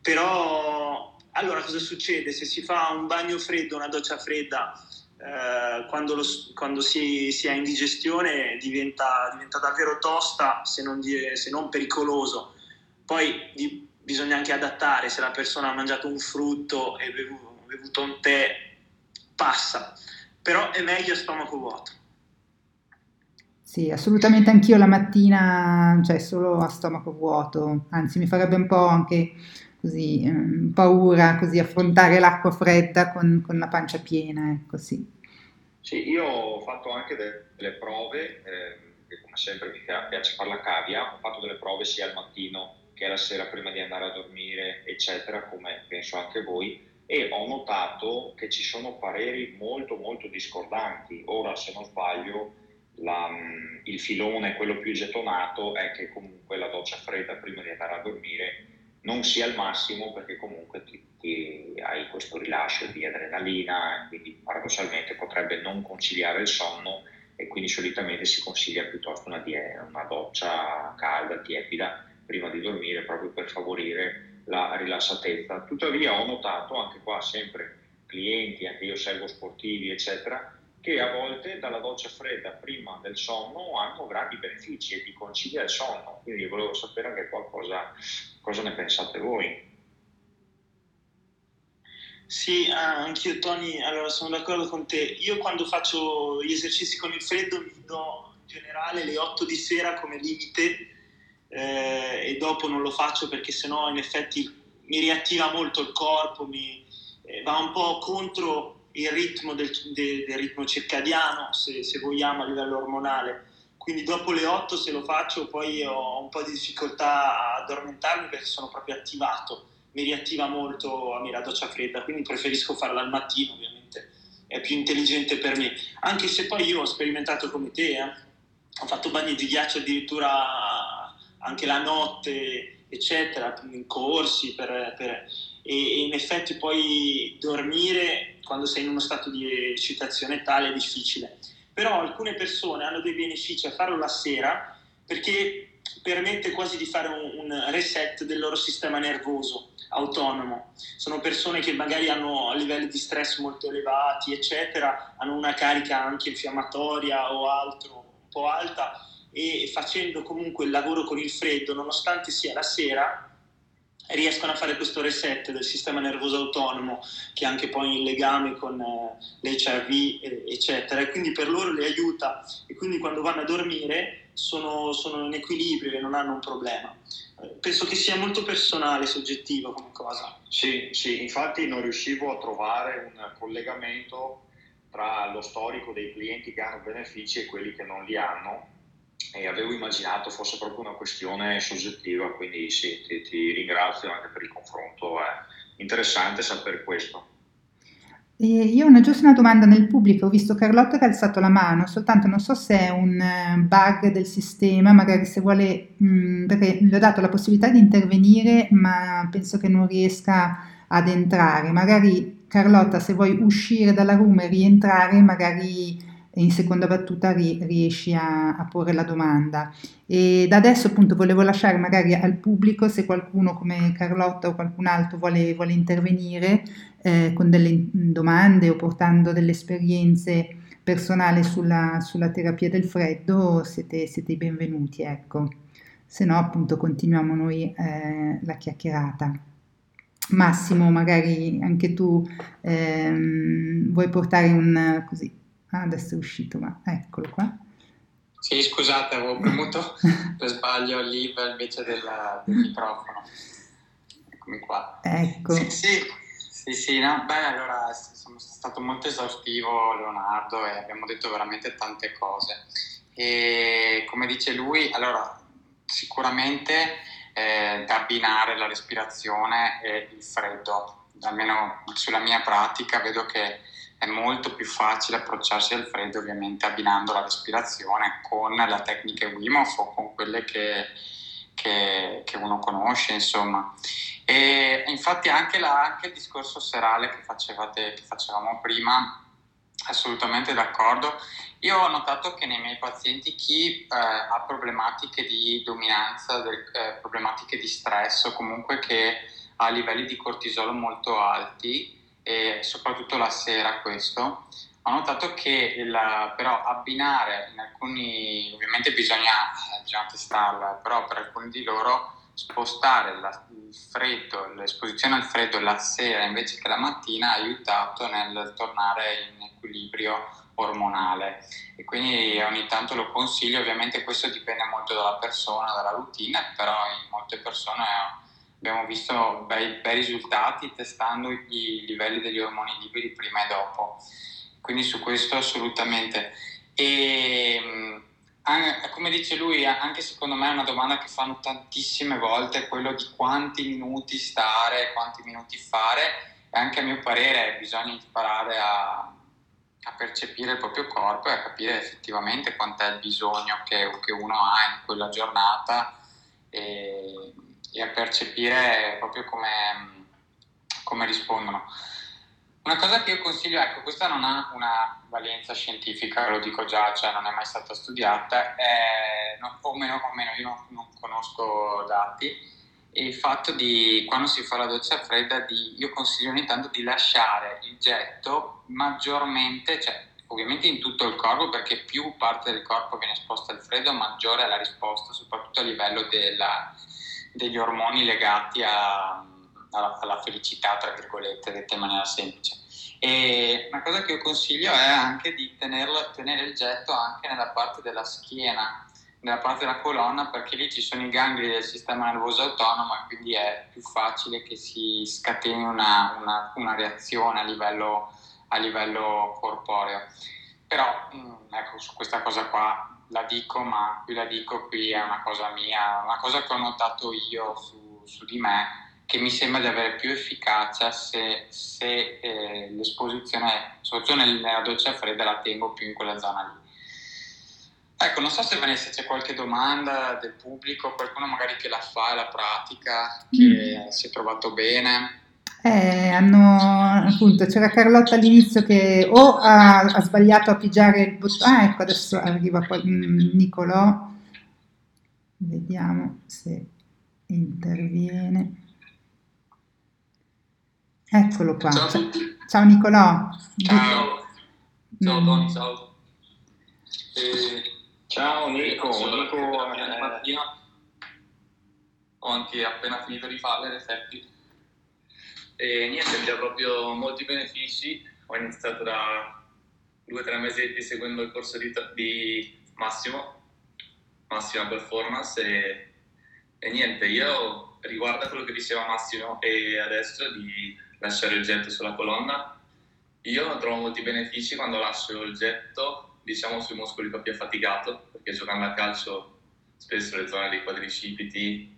[SPEAKER 2] Però allora cosa succede? Se si fa un bagno freddo, una doccia fredda, eh, quando, lo, quando si, si, ha indigestione diventa, diventa davvero tosta se non, se non pericoloso poi di, bisogna anche adattare, se la persona ha mangiato un frutto e bevuto, bevuto un tè, passa, però è meglio a stomaco vuoto.
[SPEAKER 1] Sì, assolutamente anch'io la mattina, cioè solo a stomaco vuoto, anzi mi farebbe un po' anche così eh, paura così affrontare l'acqua fredda con, con, la pancia piena, ecco sì.
[SPEAKER 5] Sì, io ho fatto anche delle prove, eh, come sempre mi piace fare la cavia, ho fatto delle prove sia al mattino che la sera prima di andare a dormire, eccetera, come penso anche voi, e ho notato che ci sono pareri molto molto discordanti. Ora, se non sbaglio, la, il filone, quello più gettonato, è che comunque la doccia fredda prima di andare a dormire non sia il massimo perché comunque ti, ti hai questo rilascio di adrenalina, quindi paradossalmente potrebbe non conciliare il sonno e quindi solitamente si consiglia piuttosto una, una doccia calda, tiepida, prima di dormire proprio per favorire la rilassatezza. Tuttavia ho notato anche qua sempre clienti, anche io seguo sportivi eccetera, che a volte dalla doccia fredda prima del sonno hanno grandi benefici e ti concilia il sonno. Quindi volevo sapere anche qualcosa, cosa ne pensate voi.
[SPEAKER 2] Sì, ah, anch'io Tony, allora sono d'accordo con te. Io quando faccio gli esercizi con il freddo mi do in generale le 8 di sera come limite eh, e dopo non lo faccio perché sennò in effetti mi riattiva molto il corpo, mi, eh, va un po' contro il ritmo del, de, del ritmo circadiano, se, se, vogliamo, a livello ormonale. Quindi dopo le 8 se lo faccio poi ho un po' di difficoltà a addormentarmi perché sono proprio attivato mi riattiva molto a me la doccia fredda, quindi preferisco farla al mattino ovviamente, è più intelligente per me, anche se poi io ho sperimentato come te, eh. ho fatto bagni di ghiaccio addirittura anche la notte, eccetera, in corsi, per, per, e in effetti poi dormire quando sei in uno stato di eccitazione tale è difficile. Però alcune persone hanno dei benefici a farlo la sera perché permette quasi di fare un, un reset del loro sistema nervoso autonomo. Sono persone che magari hanno livelli di stress molto elevati, eccetera, hanno una carica anche infiammatoria o altro un po' alta e facendo comunque il lavoro con il freddo, nonostante sia la sera, riescono a fare questo reset del sistema nervoso autonomo che ha anche poi il legame con eh, l'HRV eccetera. E quindi per loro le aiuta. E quindi quando vanno a dormire sono, sono in equilibrio e non hanno un problema. Penso che sia molto personale, soggettivo come cosa.
[SPEAKER 5] Sì, sì, infatti non riuscivo a trovare un collegamento tra lo storico dei clienti che hanno benefici e quelli che non li hanno e avevo immaginato fosse proprio una questione soggettiva, quindi sì, ti, ti ringrazio anche per il confronto, è interessante sapere questo.
[SPEAKER 1] io ho una giusta domanda nel pubblico, ho visto Carlotta che ha alzato la mano, soltanto non so se è un eh, bug del sistema, magari se vuole, mh, mm, perché le ho dato la possibilità di intervenire, ma penso che non riesca ad entrare. Magari Carlotta, se vuoi uscire dalla room e rientrare, magari in seconda battuta ri- riesci a, a, porre la domanda. E da adesso appunto volevo lasciare magari al pubblico se qualcuno come Carlotta o qualcun altro vuole, vuole intervenire eh, con delle domande o portando delle esperienze personali sulla, sulla terapia del freddo, siete, siete i benvenuti, ecco. Se no appunto continuiamo noi eh, la chiacchierata. Massimo, magari anche tu ehm, vuoi portare un così Ah, adesso è uscito, ma eccolo qua.
[SPEAKER 3] Sì, scusate, avevo [laughs] premuto per sbaglio il invece della, del microfono. Eccomi qua.
[SPEAKER 1] Ecco.
[SPEAKER 3] Sì, sì, sì, sì no, beh, allora sono stato molto esaustivo Leonardo e abbiamo detto veramente tante cose. E come dice lui, allora sicuramente eh, da abbinare la respirazione e il freddo, almeno sulla mia pratica vedo che è molto più facile approcciarsi al freddo ovviamente abbinando la respirazione con le tecniche Wim Hof o con quelle che, che, che uno conosce insomma. E infatti anche, la, anche il discorso serale che, facevate, che facevamo prima assolutamente d'accordo. Io ho notato che nei miei pazienti chi eh, ha problematiche di dominanza, del, eh, problematiche di stress o comunque che ha livelli di cortisolo molto alti, e soprattutto la sera questo, ho notato che il, però abbinare in alcuni, ovviamente bisogna, eh, bisogna testarla, però per alcuni di loro spostare la, il freddo, l'esposizione al freddo la sera invece che la mattina ha aiutato nel tornare in equilibrio ormonale. E quindi ogni tanto lo consiglio, ovviamente questo dipende molto dalla persona, dalla routine, però in molte persone abbiamo visto bei, bei risultati testando i livelli degli ormoni liberi prima e dopo. Quindi su questo assolutamente. E come dice lui, anche secondo me è una domanda che fanno tantissime volte, quello di quanti minuti stare, quanti minuti fare, e anche a mio parere bisogna imparare a, a percepire il proprio corpo e a capire effettivamente quant'è il bisogno che, che uno ha in quella giornata e, e a percepire proprio come, come rispondono. Una cosa che io consiglio, ecco, questa non ha una valenza scientifica, lo dico già, cioè non è mai stata studiata, è, no, o, meno, o meno io non, non conosco dati, il fatto di quando si fa la doccia fredda, di, io consiglio ogni tanto di lasciare il getto maggiormente, cioè ovviamente in tutto il corpo, perché più parte del corpo viene esposta al freddo, maggiore è la risposta, soprattutto a livello della, degli ormoni legati a, alla, alla, felicità, tra virgolette, detta in maniera semplice. E una cosa che io consiglio è anche di tenerlo, tenere il getto anche nella parte della schiena, nella parte della colonna, perché lì ci sono i gangli del sistema nervoso autonomo e quindi è più facile che si scateni una, una, una reazione a livello, a livello corporeo. Però mm, ecco, su questa cosa qua la dico, ma qui la dico qui è una cosa mia, una cosa che ho notato io su, su di me, che mi sembra di avere più efficacia se, se eh, l'esposizione, soprattutto nella doccia fredda, la tengo più in quella zona lì. Ecco, non so se Vanessa c'è qualche domanda del pubblico, qualcuno magari che la fa, la pratica, che mm. si è trovato bene.
[SPEAKER 1] Eh, hanno appunto c'era Carlotta all'inizio che o ha, ha sbagliato a pigiare il bottone, ah ecco adesso arriva qua mm, Nicolò, vediamo se interviene. Eccolo qua.
[SPEAKER 6] Ciao.
[SPEAKER 1] Ciao Nicolò.
[SPEAKER 6] Ciao. Ciao Tony, mm. ciao.
[SPEAKER 5] Eh, ciao Nico. Nico
[SPEAKER 6] eh, mattina ho anche appena finito di fare le effetti. E niente, mi dà proprio molti benefici. Ho iniziato da due o tre mesetti seguendo il corso di, di Massimo, Massima Performance e, e niente, io riguardo a quello che diceva Massimo e adesso di lasciare il getto sulla colonna. Io trovo molti benefici quando lascio il getto, diciamo, sui muscoli che affaticato, perché giocando a calcio spesso le zone dei quadricipiti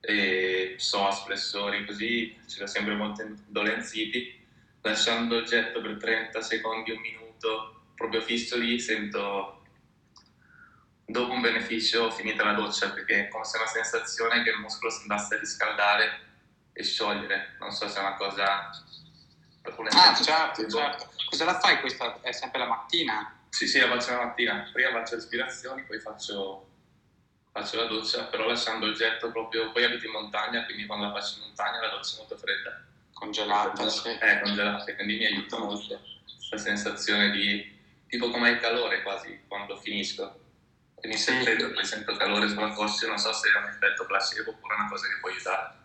[SPEAKER 6] e psoas, flessori, così ce l'ho sempre molto indolenziti. Lasciando il getto per 30 secondi, un minuto, proprio fisso lì, sento dopo un beneficio finita la doccia, perché è come se una sensazione che il muscolo si andasse a riscaldare e sciogliere. Non so se è una cosa...
[SPEAKER 3] Ah, certo, certo. Cosa la fai questa? È sempre la mattina?
[SPEAKER 6] Sì, sì, la faccio la mattina. Prima faccio respirazioni, poi faccio, faccio la doccia, però lasciando il getto proprio... Poi abito in montagna, quindi quando la faccio in montagna la doccia è molto fredda.
[SPEAKER 3] Congelata,
[SPEAKER 6] sì. Eh, congelata, quindi mi aiuta molto la sensazione di... tipo come il calore quasi, quando finisco. Quindi se freddo poi sento calore sulla coscia, non so se è un effetto placebo oppure una cosa che può aiutare.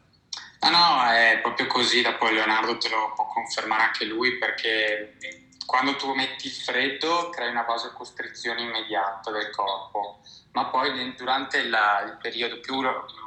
[SPEAKER 3] No, no, è proprio così, dopo Leonardo te lo può confermare anche lui, perché quando tu metti il freddo crei una vasocostrizione immediata del corpo, ma poi durante il, il periodo più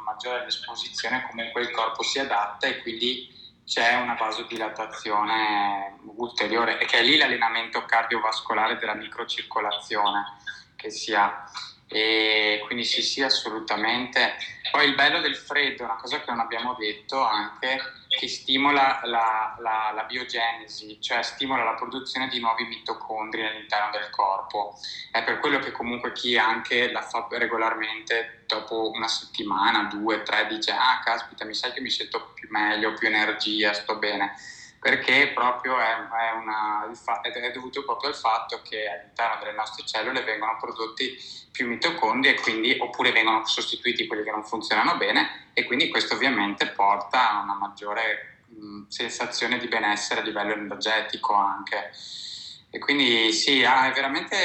[SPEAKER 3] maggiore dell'esposizione comunque il corpo si adatta e quindi c'è una vasodilatazione ulteriore e che è lì l'allenamento cardiovascolare della microcircolazione che si ha e quindi sì, sì, assolutamente. Poi il bello del freddo, una cosa che non abbiamo detto anche, che stimola la, la, la biogenesi, cioè stimola la produzione di nuovi mitocondri all'interno del corpo. È per quello che comunque chi anche la fa regolarmente, dopo una settimana, due, tre, dice, ah caspita, mi sa che mi sento più meglio, più energia, sto bene perché proprio è, è, una, è, dovuto proprio al fatto che all'interno delle nostre cellule vengono prodotti più mitocondri e quindi, oppure vengono sostituiti quelli che non funzionano bene e quindi questo ovviamente porta a una maggiore mh, sensazione di benessere a livello energetico anche. E quindi sì, ah, è veramente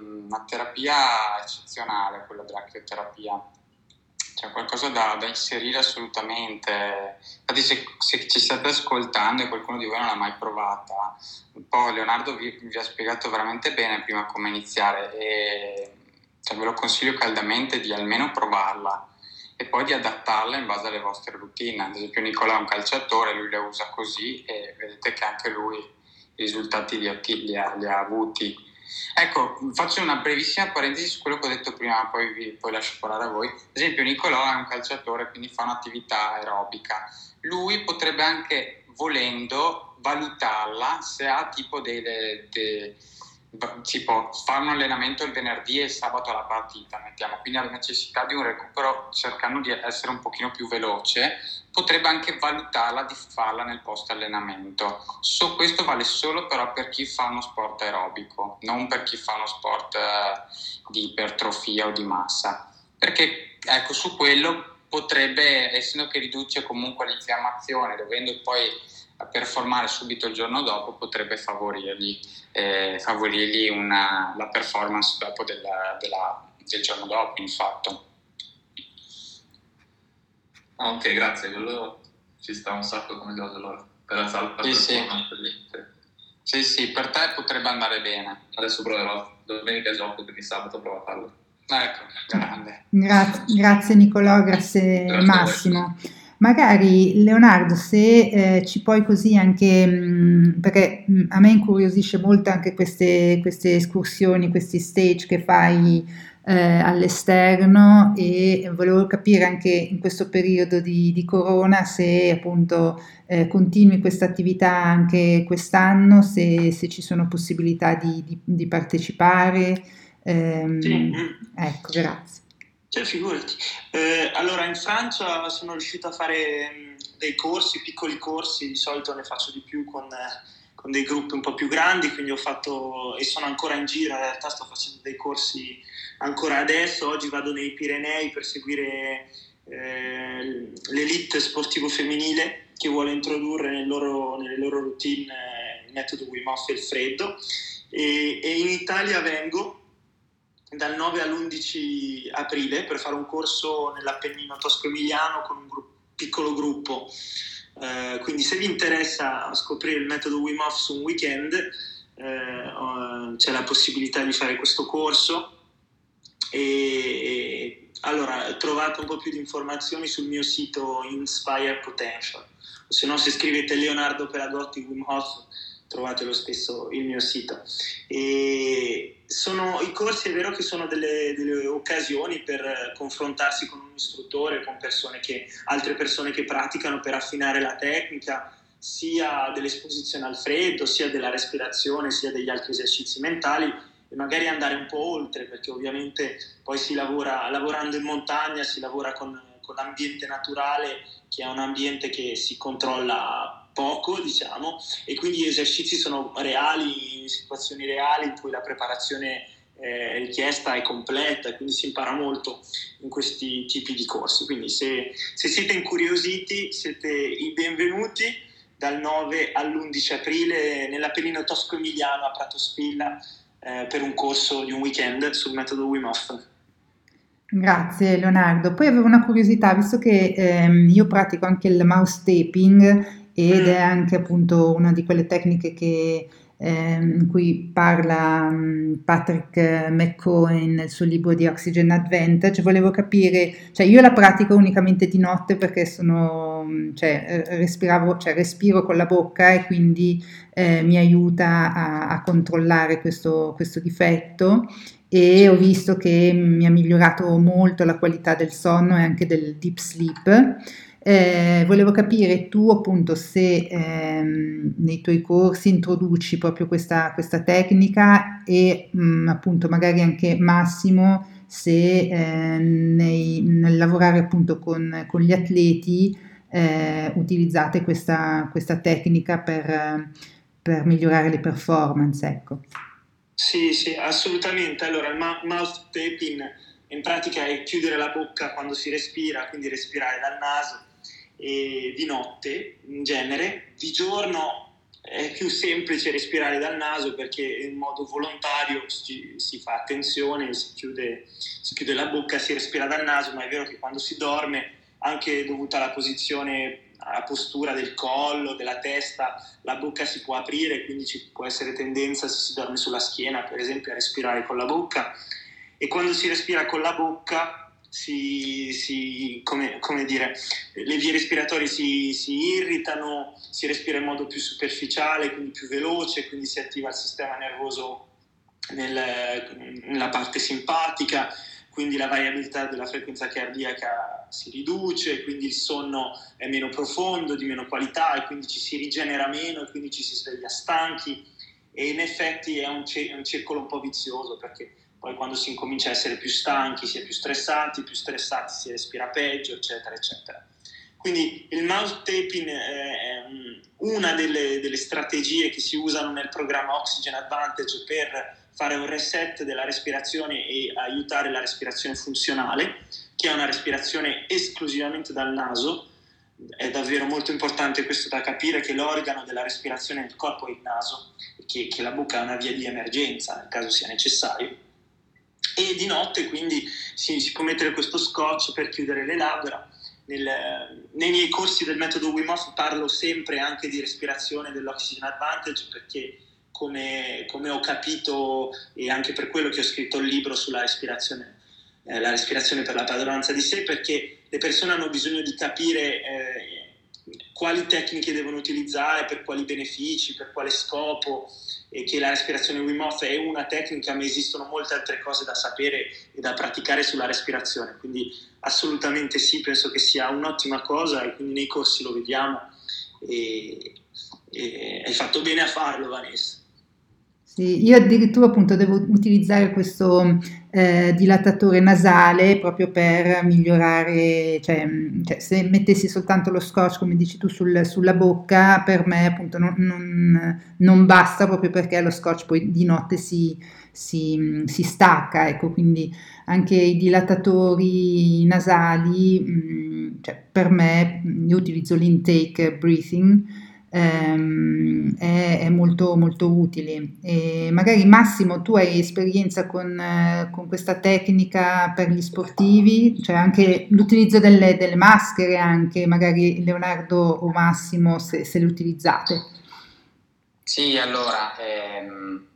[SPEAKER 3] una terapia eccezionale quella della crioterapia c'è qualcosa da, da, inserire assolutamente. Infatti, se, se, ci state ascoltando e qualcuno di voi non l'ha mai provata, un po' Leonardo vi, vi ha spiegato veramente bene prima come iniziare e cioè, ve lo consiglio caldamente di almeno provarla e poi di adattarla in base alle vostre routine. Ad esempio, Nicola è un calciatore, lui le usa così e vedete che anche lui i risultati li ha, li ha, li ha avuti Ecco, faccio una brevissima parentesi su quello che ho detto prima, poi vi poi lascio parlare a voi. Ad esempio, Nicolò è un calciatore, quindi fa un'attività aerobica. Lui potrebbe anche, volendo, valutarla se ha tipo delle, dei, può fare un allenamento il venerdì e il sabato alla partita, mettiamo, quindi la necessità di un recupero cercando di essere un pochino più veloce, potrebbe anche valutarla di farla nel post allenamento. So, questo vale solo però per chi fa uno sport aerobico, non per chi fa uno sport eh, di ipertrofia o di massa, perché ecco su quello potrebbe, essendo che riduce comunque l'infiammazione, dovendo poi performare subito il giorno dopo potrebbe favorirgli, eh, favorirgli una, la performance dopo della, della, del giorno dopo, infatti.
[SPEAKER 6] Ah, ok, grazie, quello ci sta un sacco come cosa allora, per la salva sì,
[SPEAKER 3] sì. sì, sì, per te potrebbe andare bene.
[SPEAKER 6] Adesso proverò, domenica gioco, quindi sabato provo a farlo.
[SPEAKER 3] Ecco, grande.
[SPEAKER 1] Grazie, grazie Nicolò, grazie, grazie Massimo. Magari Leonardo, se eh, ci puoi così anche, mh, mm, perché mh, mm, a me incuriosisce molto anche queste, queste escursioni, questi stage che fai eh, all'esterno e volevo capire anche in questo periodo di, di corona se appunto eh, continui questa attività anche quest'anno, se, se, ci sono possibilità di, di, di partecipare. Ehm, sì. Ecco, grazie.
[SPEAKER 2] Cioè, figurati. Eh, allora, in Francia sono riuscito a fare dei corsi, piccoli corsi, di solito ne faccio di più con, con, dei gruppi un po' più grandi, quindi ho fatto, e sono ancora in giro, in realtà sto facendo dei corsi ancora adesso, oggi vado nei Pirenei per seguire eh, l'elite sportivo femminile che vuole introdurre nel loro, nelle loro routine eh, il metodo Wim Hof e il freddo, e, e in Italia vengo dal 9 all'11 aprile per fare un corso nell'Appennino tosco-emiliano con un gru- piccolo gruppo. Eh, quindi se vi interessa scoprire il metodo Wim Hof su un weekend, eh, c'è la possibilità di fare questo corso. E, allora trovate un po' più di informazioni sul mio sito Inspire Potential. Se no, se scrivete Leonardo Peragotti Wim Hof trovate lo stesso il mio sito. E sono, I corsi è vero che sono delle, delle, occasioni per confrontarsi con un istruttore, con persone che, altre persone che praticano per affinare la tecnica, sia dell'esposizione al freddo, sia della respirazione, sia degli altri esercizi mentali e magari andare un po' oltre perché ovviamente poi si lavora lavorando in montagna, si lavora con, con l'ambiente naturale che è un ambiente che si controlla poco, diciamo, e quindi gli esercizi sono reali, in situazioni reali in cui la preparazione eh, richiesta è completa, quindi si impara molto in questi tipi di corsi. Quindi se, se siete incuriositi siete i benvenuti dal 9 all'11 aprile nell'Appennino Tosco-Emiliano a Prato Spilla eh, per un corso di un weekend sul metodo Wim Hof.
[SPEAKER 1] Grazie Leonardo. Poi avevo una curiosità, visto che ehm, io pratico anche il mouse taping ed è anche appunto una di quelle tecniche che, eh, in cui parla um, Patrick McCohen nel suo libro di Oxygen Advantage. Volevo capire, cioè io la pratico unicamente di notte perché sono, cioè, respiravo, cioè respiro con la bocca e quindi eh, mi aiuta a, a controllare questo, questo difetto e ho visto che mi ha migliorato molto la qualità del sonno e anche del deep sleep. Eh, volevo capire tu appunto se ehm, nei tuoi corsi introduci proprio questa, questa tecnica e mh, mm, appunto magari anche Massimo se eh, nei, nel lavorare appunto con, con gli atleti eh, utilizzate questa, questa tecnica per, per, migliorare le performance. Ecco.
[SPEAKER 2] Sì, sì, assolutamente. Allora, il mouth taping in pratica è chiudere la bocca quando si respira, quindi respirare dal naso e di notte in genere, di giorno è più semplice respirare dal naso perché in modo volontario si, si fa attenzione, si chiude, si chiude la bocca, si respira dal naso, ma è vero che quando si dorme, anche dovuta alla posizione alla postura del collo, della testa, la bocca si può aprire, quindi ci può essere tendenza, se si dorme sulla schiena, per esempio, a respirare con la bocca. E quando si respira con la bocca si, si, come, come, dire, le vie respiratorie si, si, irritano, si respira in modo più superficiale, quindi più veloce, quindi si attiva il sistema nervoso nel, nella parte simpatica, quindi la variabilità della frequenza cardiaca si riduce, quindi il sonno è meno profondo, di meno qualità e quindi ci si rigenera meno e quindi ci si sveglia stanchi e in effetti è un, c- un circolo un po' vizioso perché poi quando si incomincia a essere più stanchi si è più stressati, più stressati si respira peggio, eccetera, eccetera. Quindi il mouth taping è una delle, delle strategie che si usano nel programma Oxygen Advantage per fare un reset della respirazione e aiutare la respirazione funzionale, che è una respirazione esclusivamente dal naso. È davvero molto importante questo da capire che l'organo della respirazione nel corpo è il naso e che, che la bocca è una via di emergenza nel caso sia necessario. E di notte quindi si, si può mettere questo scotch per chiudere le labbra. Nel, nei miei corsi del metodo Wim Hof parlo sempre anche di respirazione dell'Oxygen Advantage perché come, come, ho capito e anche per quello che ho scritto il libro sulla respirazione, eh, la respirazione per la padronanza di sé, perché le persone hanno bisogno di capire eh, quali tecniche devono utilizzare, per quali benefici, per quale scopo e che la respirazione Wim Hof è una tecnica, ma esistono molte altre cose da sapere e da praticare sulla respirazione. Quindi assolutamente sì, penso che sia un'ottima cosa e quindi nei corsi lo vediamo e, e hai fatto bene a farlo Vanessa.
[SPEAKER 1] Sì, io addirittura appunto devo utilizzare questo eh, dilatatore nasale proprio per migliorare, cioè, cioè, se mettessi soltanto lo scotch come dici tu sul, sulla bocca, per me appunto non, non, non, basta proprio perché lo scotch poi di notte si, si, si stacca, ecco, quindi anche i dilatatori nasali, mh, cioè, per me io utilizzo l'intake breathing ehm, è, è, molto, molto utile. E magari Massimo, tu hai esperienza con, con, questa tecnica per gli sportivi, cioè anche l'utilizzo delle, delle maschere, anche magari Leonardo o Massimo se, se le utilizzate.
[SPEAKER 3] Sì, allora, ehm,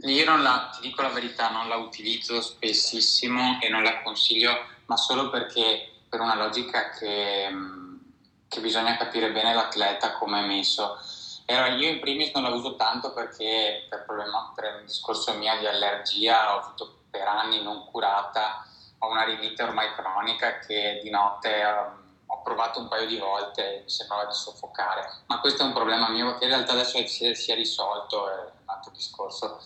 [SPEAKER 3] io non la, ti dico la verità, non la utilizzo spessissimo e non la consiglio, ma solo perché per una logica che che bisogna capire bene l'atleta come è messo. Allora io in primis non la uso tanto perché per, problema, per un discorso mio di allergia ho avuto per anni non curata, ho una rinite ormai cronica che di notte um, ho provato un paio di volte e mi sembrava di soffocare, ma questo è un problema mio che in realtà adesso si è, si è risolto, è un altro discorso.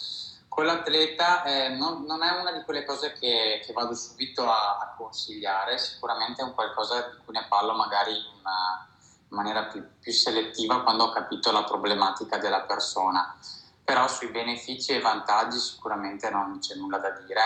[SPEAKER 3] Con l'atleta eh, non, non, è una di quelle cose che, che vado subito a, a, consigliare, sicuramente è un qualcosa di cui ne parlo magari in, una, in maniera più, più, selettiva quando ho capito la problematica della persona, però sui benefici e vantaggi sicuramente non c'è nulla da dire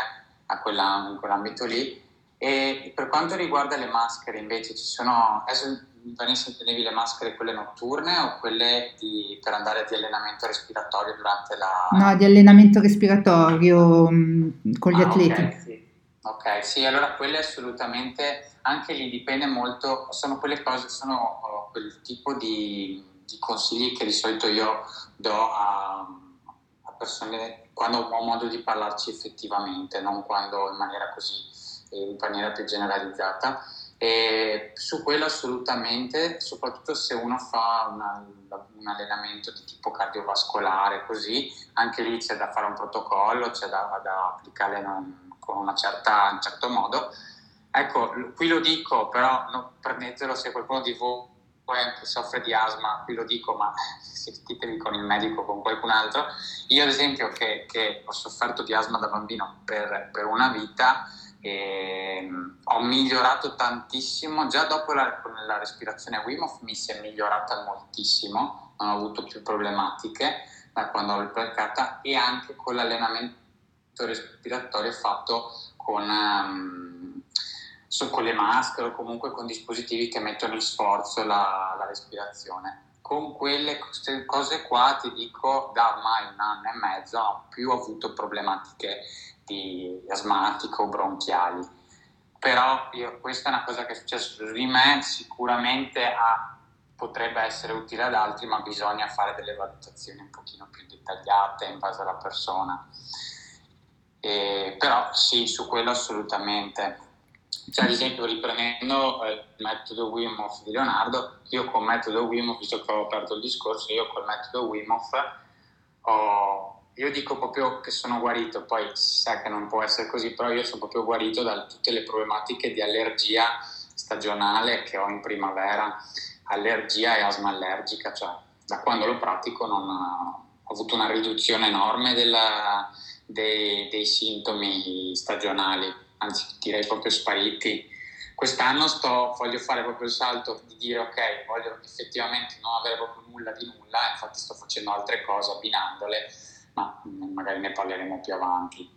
[SPEAKER 3] a quella, in quell'ambito lì. E per quanto riguarda le maschere invece ci sono, adesso Vanessa intendevi le maschere quelle notturne o quelle di, per andare di allenamento respiratorio durante la...
[SPEAKER 1] No, di allenamento respiratorio mh, mm, con gli ah, atleti.
[SPEAKER 3] Okay, sì. ok, sì, allora quelle assolutamente, anche lì dipende molto, sono quelle cose, sono oh, quel tipo di, di, consigli che di solito io do a, a persone quando ho modo di parlarci effettivamente, non quando in maniera così, in maniera più generalizzata e su quello assolutamente, soprattutto se uno fa una, un allenamento di tipo cardiovascolare, così, anche lì c'è da fare un protocollo, c'è da, da applicare con certa, un certo modo. Ecco, qui lo dico, però no, prendetelo se qualcuno di voi soffre di asma, qui lo dico, ma [laughs] sentitevi con il medico o con qualcun altro. Io ad esempio che, che ho sofferto di asma da bambino per, per una vita, e ehm, ho migliorato tantissimo, già dopo la, la respirazione Wim mi si è migliorata moltissimo, non ho avuto più problematiche da quando l'ho praticata e anche con l'allenamento respiratorio fatto con, um, con le maschere o comunque con dispositivi che mettono in sforzo la, la respirazione. Con quelle cose qua ti dico da ormai un anno e mezzo ho più avuto problematiche di asmatico bronchiali. Però io, questa è una cosa che è successa su di me, sicuramente ha, potrebbe essere utile ad altri, ma bisogna fare delle valutazioni un pochino più dettagliate in base alla persona. E, però sì, su quello assolutamente. Cioè, ad esempio, riprendendo eh, il metodo Wim Hof di Leonardo, io con il metodo Wim Hof, visto che ho aperto il discorso, io col metodo Wim Hof ho io dico proprio che sono guarito, poi si sa che non può essere così, però io sono proprio guarito da tutte le problematiche di allergia stagionale che ho in primavera, allergia e asma allergica, cioè da quando lo pratico non, ho avuto una riduzione enorme della, dei, dei, sintomi stagionali, anzi direi proprio spariti. Quest'anno sto, voglio fare proprio il salto di dire ok, voglio effettivamente non avere proprio nulla di nulla, infatti sto facendo altre cose abbinandole, ma magari ne parleremo più avanti.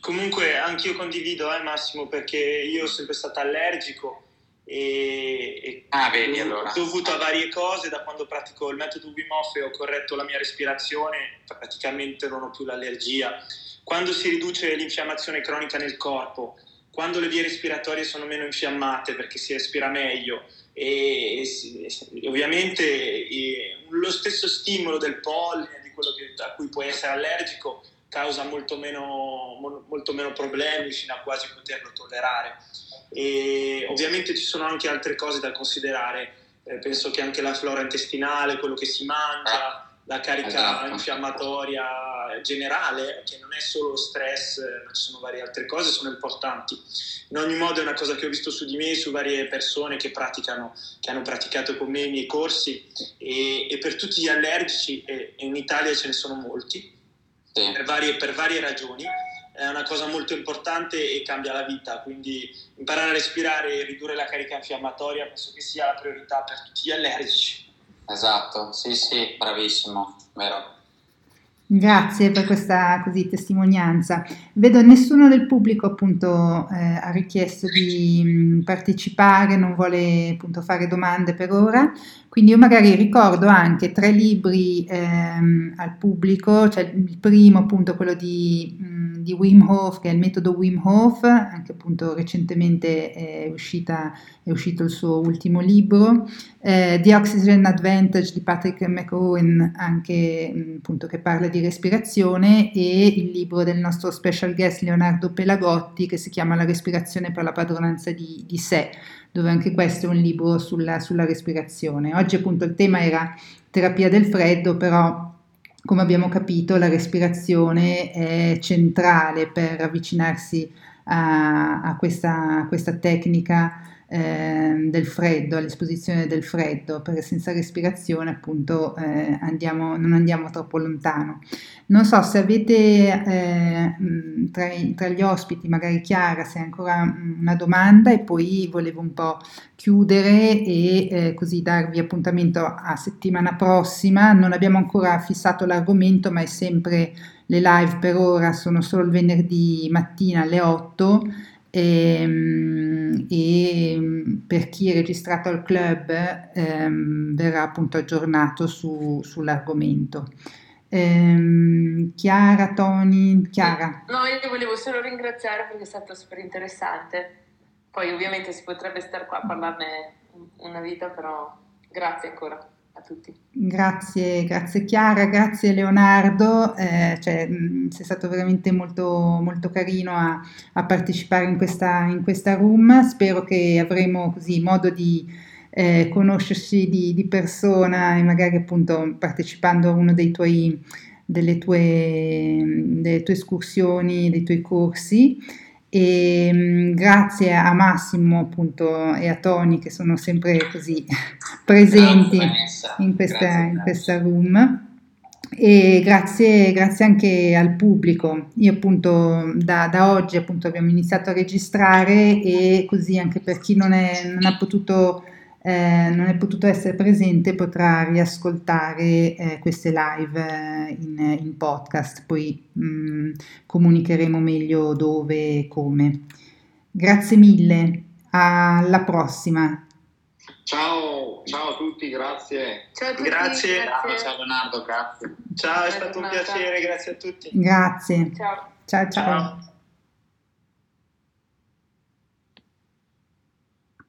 [SPEAKER 2] Comunque anch'io condivido eh, Massimo perché io sono sempre stato allergico e, e
[SPEAKER 3] ah, vedi, allora.
[SPEAKER 2] dovuto a varie cose da quando pratico il metodo Wim Hof e ho corretto la mia respirazione praticamente non ho più l'allergia quando si riduce l'infiammazione cronica nel corpo quando le vie respiratorie sono meno infiammate perché si respira meglio e, e ovviamente e, lo stesso stimolo del polline quello che, a cui puoi essere allergico causa molto meno, molto meno problemi fino a quasi poterlo tollerare. E ovviamente ci sono anche altre cose da considerare, eh, penso che anche la flora intestinale, quello che si mangia, la carica esatto. infiammatoria generale, che non è solo stress, ma ci sono varie altre cose, sono importanti. In ogni modo è una cosa che ho visto su di me, su varie persone che praticano, che hanno praticato con me i miei corsi e, e per tutti gli allergici, e, e in Italia ce ne sono molti, sì. per, varie, per varie ragioni è una cosa molto importante e cambia la vita, quindi imparare a respirare e ridurre la carica infiammatoria penso che sia la priorità per tutti gli allergici.
[SPEAKER 3] Esatto, sì sì, bravissimo, vero.
[SPEAKER 1] Grazie per questa così, testimonianza. Vedo nessuno del pubblico appunto eh, ha richiesto di mm, partecipare, non vuole appunto fare domande per ora, quindi io magari ricordo anche tre libri ehm, al pubblico, cioè il primo appunto quello di, mm, di, Wim Hof, che è il metodo Wim Hof, anche appunto recentemente è, uscita, è uscito il suo ultimo libro, eh, The Oxygen Advantage di Patrick McOwen, anche mh, appunto che parla di respirazione e il libro del nostro special guest Leonardo Pelagotti che si chiama La respirazione per la padronanza di, di sé, dove anche questo è un libro sulla, sulla respirazione. Oggi appunto il tema era terapia del freddo, però come abbiamo capito la respirazione è centrale per avvicinarsi a, a, questa, a questa tecnica eh, del freddo, all'esposizione del freddo, perché senza respirazione appunto eh, andiamo, non andiamo troppo lontano. Non so se avete eh, tra, tra, gli ospiti, magari Chiara, se hai ancora una domanda e poi volevo un po' chiudere e eh, così darvi appuntamento a settimana prossima. Non abbiamo ancora fissato l'argomento, ma è sempre le live per ora, sono solo il venerdì mattina alle 8 e, ehm, e per chi è registrato al club ehm, verrà appunto aggiornato su, sull'argomento. Ehm, Chiara, Tony, Chiara.
[SPEAKER 4] No, io volevo solo ringraziare perché è stato super interessante. Poi ovviamente si potrebbe stare qua a parlarne una vita, però grazie ancora a tutti.
[SPEAKER 1] Grazie, grazie Chiara, grazie Leonardo, eh, cioè, mh, sei stato veramente molto, molto carino a, a partecipare in questa, in questa, room, spero che avremo così modo di eh, conoscersi di, di, persona e magari appunto partecipando a uno dei tuoi, delle, tue, delle tue escursioni, dei tuoi corsi. E mm, grazie a Massimo appunto e a Tony che sono sempre così [laughs] presenti in questa, in questa room. E grazie, grazie, anche al pubblico. Io appunto da, da, oggi appunto abbiamo iniziato a registrare e così anche per chi non, è, non ha potuto eh, non è potuto essere presente potrà riascoltare eh, queste live eh, in, in, podcast, poi mh, mm, comunicheremo meglio dove e come. Grazie mille, alla prossima.
[SPEAKER 5] Ciao, ciao a tutti, grazie.
[SPEAKER 2] Ciao a tutti, grazie.
[SPEAKER 3] grazie. Ciao Leonardo, grazie.
[SPEAKER 2] Ciao, è stato un piacere, grazie a tutti.
[SPEAKER 1] Grazie.
[SPEAKER 4] Ciao.
[SPEAKER 1] ciao. ciao. ciao.